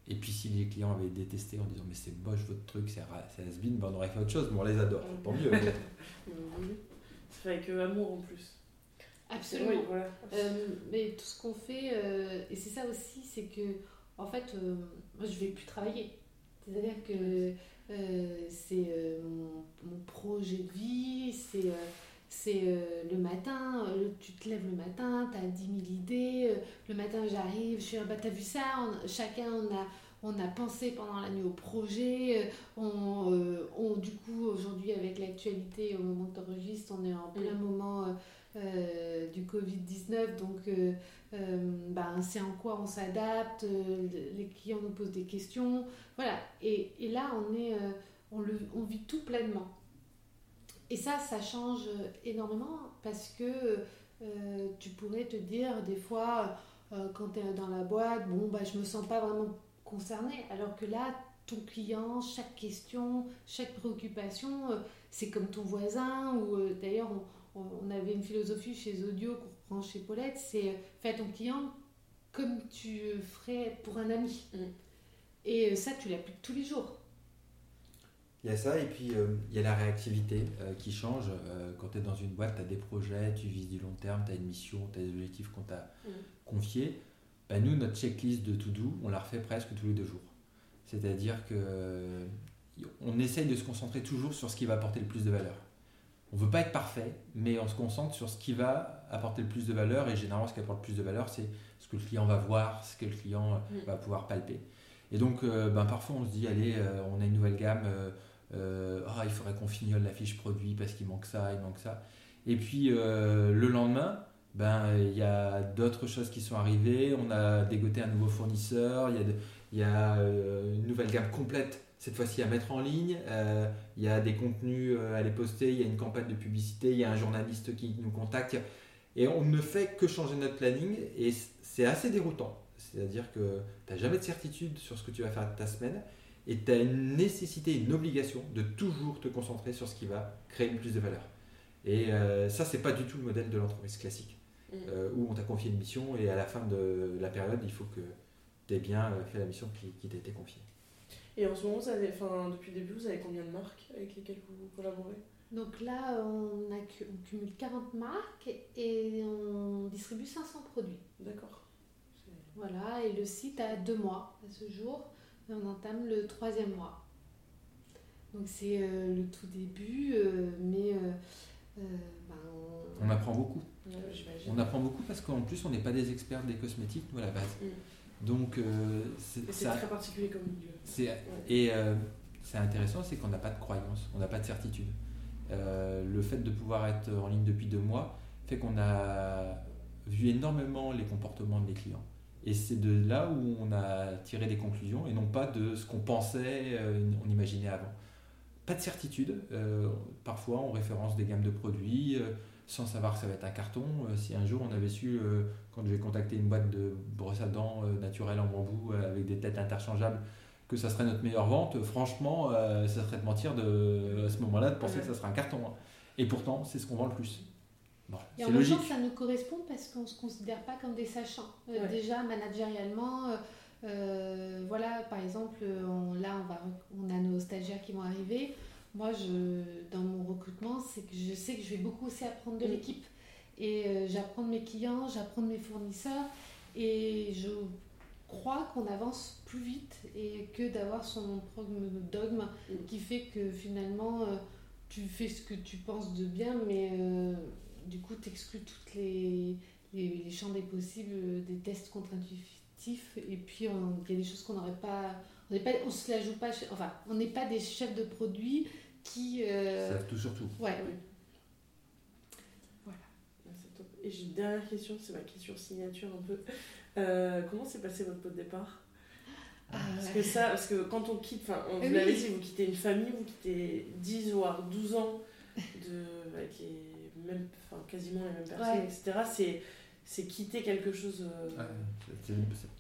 Et puis si les clients avaient détesté en disant mais c'est moche votre truc, c'est has-been, bah, on aurait fait autre chose, mais on les adore, tant mieux. (laughs) c'est fait avec euh, amour en plus. Absolument. Euh, mais tout ce qu'on fait, et c'est ça aussi, c'est que en fait, moi je vais plus travailler. C'est-à-dire que c'est mon, mon, projet de vie, c'est c'est euh, le matin, euh, tu te lèves le matin, tu as 10 000 idées, euh, le matin j'arrive, je suis, bah t'as vu ça, chacun on a, on a pensé pendant la nuit au projet, on, on du coup aujourd'hui avec l'actualité au moment que tu on est en plein moment du Covid-19, donc ben, c'est en quoi on s'adapte, les clients nous posent des questions, voilà, et, et là on, est, on, le, on vit tout pleinement. Et ça, ça change énormément parce que euh, tu pourrais te dire des fois, euh, quand tu es dans la boîte, bon, bah, je me sens pas vraiment concernée. Alors que là, ton client, chaque question, chaque préoccupation, euh, c'est comme ton voisin. Ou d'ailleurs, on avait une philosophie chez Audio qu'on reprend chez Paulette, c'est fais ton client comme tu ferais pour un ami. Mm. Et ça, tu l'appliques tous les jours. Il y a ça, et puis il y a la réactivité qui change. quand tu es dans une boîte, tu as des projets, tu vises du long terme, tu as une mission, tu as des objectifs qu'on t'a mm. confiés. Bah, nous, notre checklist de to-do, on la refait presque tous les deux jours. C'est-à-dire que on essaye de se concentrer toujours sur ce qui va apporter le plus de valeur. On ne veut pas être parfait, mais on se concentre sur ce qui va apporter le plus de valeur. Et généralement, ce qui apporte le plus de valeur, c'est ce que le client va voir, ce que le client mm. va pouvoir palper. Et donc, euh, ben, parfois, on se dit, allez, euh, on a une nouvelle gamme, euh, ah, il faudrait qu'on fignole la fiche produit parce qu'il manque ça, il manque ça. Et puis, le lendemain, ben, il y a d'autres choses qui sont arrivées. On a dégoté un nouveau fournisseur, il y a, a une nouvelle gamme complète cette fois-ci à mettre en ligne. Euh, il y a des contenus euh, à les poster, il y a une campagne de publicité, il y a un journaliste qui nous contacte. Et on ne fait que changer notre planning et c'est assez déroutant. C'est-à-dire que tu n'as jamais de certitude sur ce que tu vas faire de ta semaine et tu as une nécessité, une obligation de toujours te concentrer sur ce qui va créer le plus de valeur. Et euh, ça, c'est pas du tout le modèle de l'entreprise classique, mm. où on t'a confié une mission et à la fin de la période, il faut que tu aies bien fait la mission qui, qui t'a été confiée. Et en ce moment, vous avez, enfin, depuis le début, vous avez combien de marques avec lesquelles vous collaborez? Donc là, on, a, on cumule 40 marques et on distribue 500 produits. D'accord. Voilà, et le site a deux mois à ce jour. Et on entame le troisième mois. Donc c'est euh, le tout début, euh, mais euh, ben, on... apprend beaucoup. on apprend beaucoup parce qu'en plus on n'est pas des experts des cosmétiques, nous à la base. Mm. Donc, euh, c'est très particulier comme milieu. Et euh, c'est intéressant, c'est qu'on n'a pas de croyance, on n'a pas de certitude. Euh, le fait de pouvoir être en ligne depuis deux mois fait qu'on a vu énormément les comportements de les clients. Et c'est de là où on a tiré des conclusions et non pas de ce qu'on pensait, on imaginait avant. Pas de certitude. parfois, on référence des gammes de produits sans savoir que ça va être un carton. Euh, si un jour on avait su, euh, quand je vais contacter une boîte de brosse à dents euh, naturelle en bambou avec des têtes interchangeables, que ça serait notre meilleure vente, franchement, ça serait de mentir de, à ce moment-là de penser que ça serait un carton. Hein. Et pourtant, c'est ce qu'on vend le plus. Et en même temps, ça nous correspond parce qu'on ne se considère pas comme des sachants. Déjà, managérialement, voilà, par exemple, là, on, va, on a nos stagiaires qui vont arriver moi, je, dans mon recrutement, c'est que je sais que je vais beaucoup aussi apprendre de mm. l'équipe. Et euh, j'apprends de mes clients, j'apprends de mes fournisseurs. Et je crois qu'on avance plus vite et que d'avoir son dogme mm. qui fait que finalement, euh, tu fais ce que tu penses de bien, mais euh, du coup, tu exclus toutes les, les, champs des possibles, des tests contre-intuitifs. Et puis, il y a des choses qu'on n'aurait pas on ne on se la joue pas, enfin, on n'est pas des chefs de produits qui. Euh... Savent tout sur tout. Ouais. oui. Voilà. Top. Et j'ai une dernière question, c'est ma question signature un peu. Euh, comment s'est passé votre pot de départ? Ah, parce que ça, parce que quand on quitte, enfin, on vous l'avez dit, vous quittez une famille, vous quittez 10 voire 12 ans de, avec les mêmes, enfin, quasiment les mêmes personnes, etc. C'est, c'est quitter quelque chose. Euh... c'est,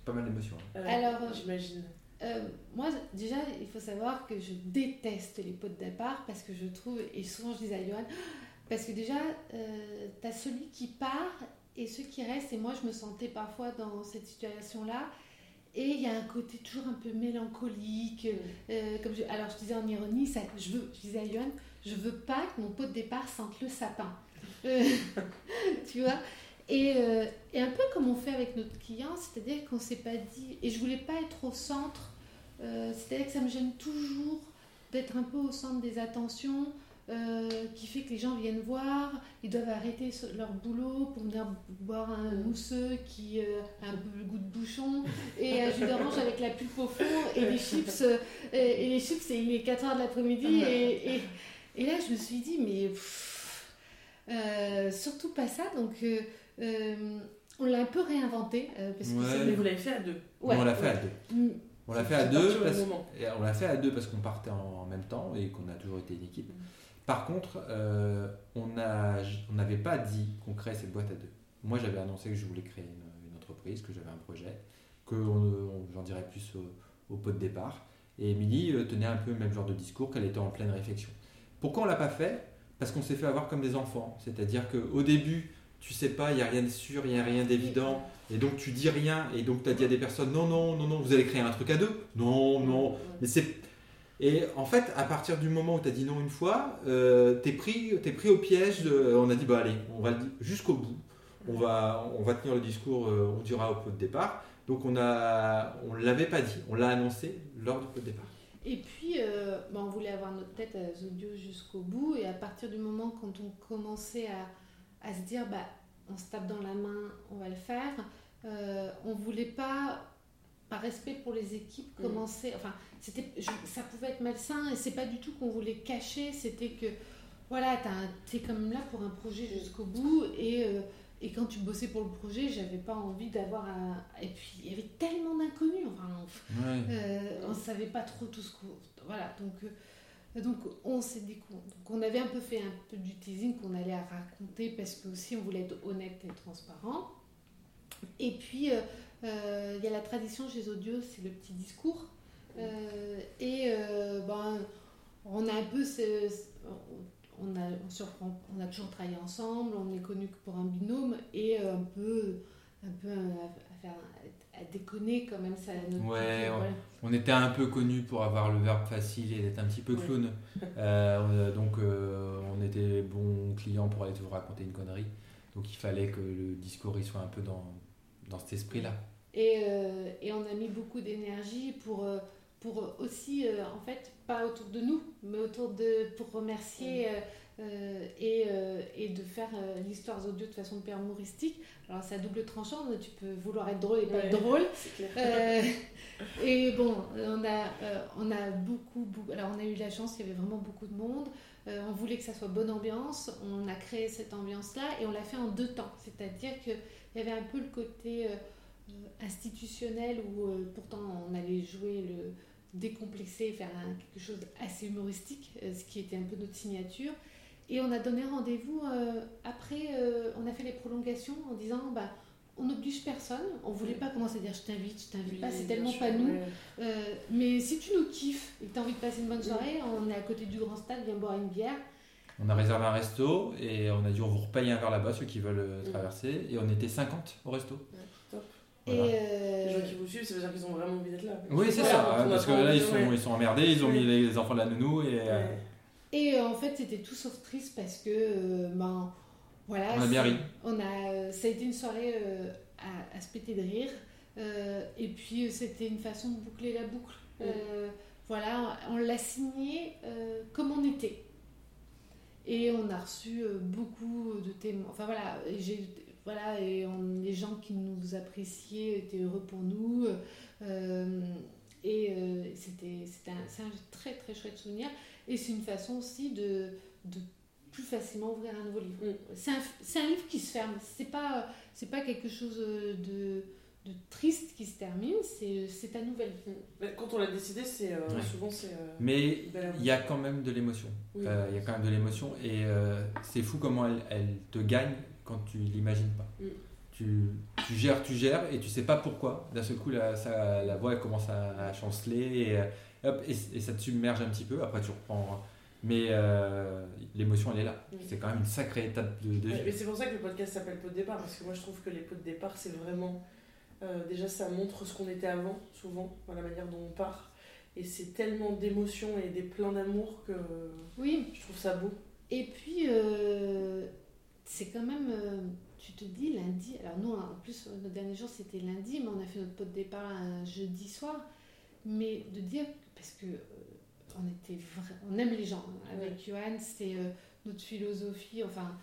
pas mal d'émotions. Hein. Euh, Alors, j'imagine. Euh, moi, déjà, il faut savoir que je déteste les pots de départ parce que je trouve, et souvent je dis à Johan, (gasps) parce que déjà, euh, tu as celui qui part et ceux qui restent, et moi je me sentais parfois dans cette situation-là. Et il y a un côté toujours un peu mélancolique. Euh, comme je, alors je disais en ironie, ça, je, veux, je disais à Johan, je veux pas que mon pot de départ sente le sapin. (laughs) tu vois. Euh, et, un peu comme on fait avec notre client, c'est-à-dire qu'on ne s'est pas dit, et je voulais pas être au centre, euh, c'est-à-dire que ça me gêne toujours d'être un peu au centre des attentions, euh, qui fait que les gens viennent voir, ils doivent arrêter leur boulot pour venir boire un mousseux qui a un peu le goût de bouchon, et un jus d'orange avec la pulpe au fond, et les chips, et, les chips, c'est il est 4h de l'après-midi, et, et, là je me suis dit, mais surtout pas ça, donc euh, on l'a un peu réinventé. Euh, parce que Mais vous l'avez fait à deux. on l'a fait à deux. Mm. On l'a fait à deux, parce... on l'a fait à deux parce qu'on partait en même temps et qu'on a toujours été une équipe. Mm. Par contre, euh, on n'avait pas dit qu'on créait cette boîte à deux. Moi, j'avais annoncé que je voulais créer une, entreprise, que j'avais un projet, que j'en dirais plus au, au, pot de départ. Et Émilie tenait un peu le même genre de discours, qu'elle était en pleine réflexion. Pourquoi on l'a pas fait? Parce qu'on s'est fait avoir comme des enfants. C'est-à-dire qu'au début, tu sais pas, il n'y a rien de sûr, il n'y a rien d'évident, et donc tu dis rien, et donc tu as dit à des personnes non, non, non, non, vous allez créer un truc à deux Non, non. Mais c'est. Et en fait, à partir du moment où tu as dit non une fois, euh, tu es, pris, au piège. on a dit bah allez, on va le dire jusqu'au bout. On va, on va tenir le discours, euh, on dira au pot de départ. Donc on a, on l'avait pas dit, on l'a annoncé lors du pot de départ. Et puis, euh, bah, on voulait avoir notre tête à Zodio jusqu'au bout. Et à partir du moment quand on commençait à, à se dire, bah, on se tape dans la main, on va le faire, euh, on voulait pas, par respect pour les équipes, mm. commencer. Enfin, c'était, ça pouvait être malsain et c'est pas du tout qu'on voulait cacher. C'était que, voilà, tu es comme là pour un projet jusqu'au bout et. Euh, et quand tu bossais pour le projet, j'avais pas envie d'avoir un. Et puis il y avait tellement d'inconnus. Enfin, euh, on ne savait pas trop tout ce qu'on. Voilà, donc, euh, donc on s'est dit qu'on donc on avait un peu fait un peu du teasing qu'on allait raconter parce que aussi on voulait être honnête et transparent. Et puis euh, il y a la tradition chez Audio, c'est le petit discours. et ben, on a un peu ce, on a, on, a toujours travaillé ensemble, on est connu que pour un binôme et un peu, un peu à, faire, à déconner quand même. Ça, ouais, on, était un peu connu pour avoir le verbe facile et d'être un petit peu clown. (laughs) Euh, donc euh, on était bon client pour aller toujours raconter une connerie. Donc il fallait que le discours il soit un peu dans, dans cet esprit-là. Et, euh, et, on a mis beaucoup d'énergie pour pour aussi, euh, en fait, pas autour de nous, mais autour de, pour remercier euh, euh, et, et, de faire l'histoire audio de façon hyper humoristique. Alors, c'est à double tranchant, tu peux vouloir être drôle et pas être drôle. et bon, on a, on a beaucoup, beaucoup, alors on a eu la chance, il y avait vraiment beaucoup de monde. on voulait que ça soit bonne ambiance, on a créé cette ambiance-là et on l'a fait en deux temps. C'est-à-dire qu'il y avait un peu le côté institutionnel où pourtant on allait jouer le, décomplexer, faire quelque chose assez humoristique, euh, ce qui était un peu notre signature. Et on a donné rendez-vous euh, après, euh, on a fait les prolongations en disant bah, on n'oblige personne, on voulait pas commencer à dire je t'invite, je t'invite pas, c'est tellement pas nous. mais si tu nous kiffes et que tu as envie de passer une bonne soirée, on est à côté du grand stade, viens boire une bière. On a réservé un resto et on a dit on vous repaye un verre là-bas, ceux qui veulent traverser. Et on était 50 au resto. Et euh, Les gens qui vous suivent, ça veut dire qu'ils ont vraiment envie d'être là. Oui, c'est ça, parce que là, ils sont, ils sont emmerdés, ils ont mis les enfants de la nounou et. Euh, et euh, en fait, c'était tout sauf triste parce que, ben, voilà. On a bien ri. On a, ça a été une soirée à, à, se péter de rire. et puis, c'était une façon de boucler la boucle. voilà, on l'a signé comme on était. Et on a reçu beaucoup de témoins. Enfin voilà, j'ai voilà, et les gens qui nous appréciaient étaient heureux pour nous. Euh, et euh, c'était un, un, très très chouette souvenir. Et c'est une façon aussi de, de, plus facilement ouvrir un nouveau livre. Mm. C'est un, un, livre qui se ferme. C'est pas, pas quelque chose de, de triste qui se termine, c'est ta nouvelle vie. Quand on l'a décidé, c'est euh, souvent c'est. Mais il y a quand même de l'émotion. Il y a quand même de l'émotion et c'est fou comment elle, elle, te gagne quand tu l'imagines pas. Mm. Tu, tu, gères, tu gères et tu sais pas pourquoi. D'un seul coup, la, ça, la voix elle commence à, chanceler et, hop, et, ça te submerge un petit peu. Après, tu reprends. Mais euh, l'émotion, elle est là. Mm. C'est quand même une sacrée étape de, vie. mais c'est pour ça que le podcast s'appelle Pot de départ, parce que moi je trouve que les pots de départ, c'est vraiment. Euh, déjà, ça montre ce qu'on était avant, souvent, dans la manière dont on part. Et c'est tellement d'émotions et des pleins d'amour que oui. je trouve ça beau. Et puis, euh, c'est quand même, euh, tu te dis lundi, alors nous en plus notre dernier jour c'était lundi, mais on a fait notre pot de départ un jeudi soir, mais de dire, parce que euh, on était on aime les gens, hein, avec Johan, c'est euh, notre philosophie, enfin,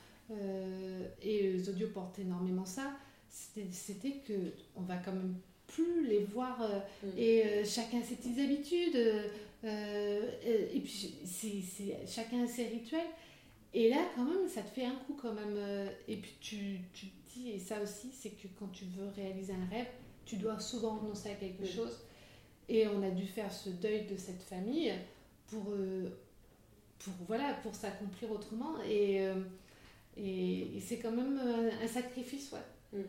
et les audios portent énormément ça, c'était que on va quand même plus les voir mm. et chacun ses petites habitudes et puis c'est chacun ses rituels et là, quand même, ça te fait un coup quand même. Euh, et puis tu, tu te dis, et ça aussi, c'est que quand tu veux réaliser un rêve, tu dois souvent renoncer à quelque chose. Et on a dû faire ce deuil de cette famille pour, euh, pour, voilà, pour s'accomplir autrement. Et, euh, et, c'est quand même un, sacrifice, ouais. Mm.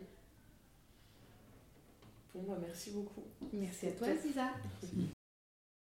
Bon, bah, merci beaucoup. Merci à toi, Ziza. Merci.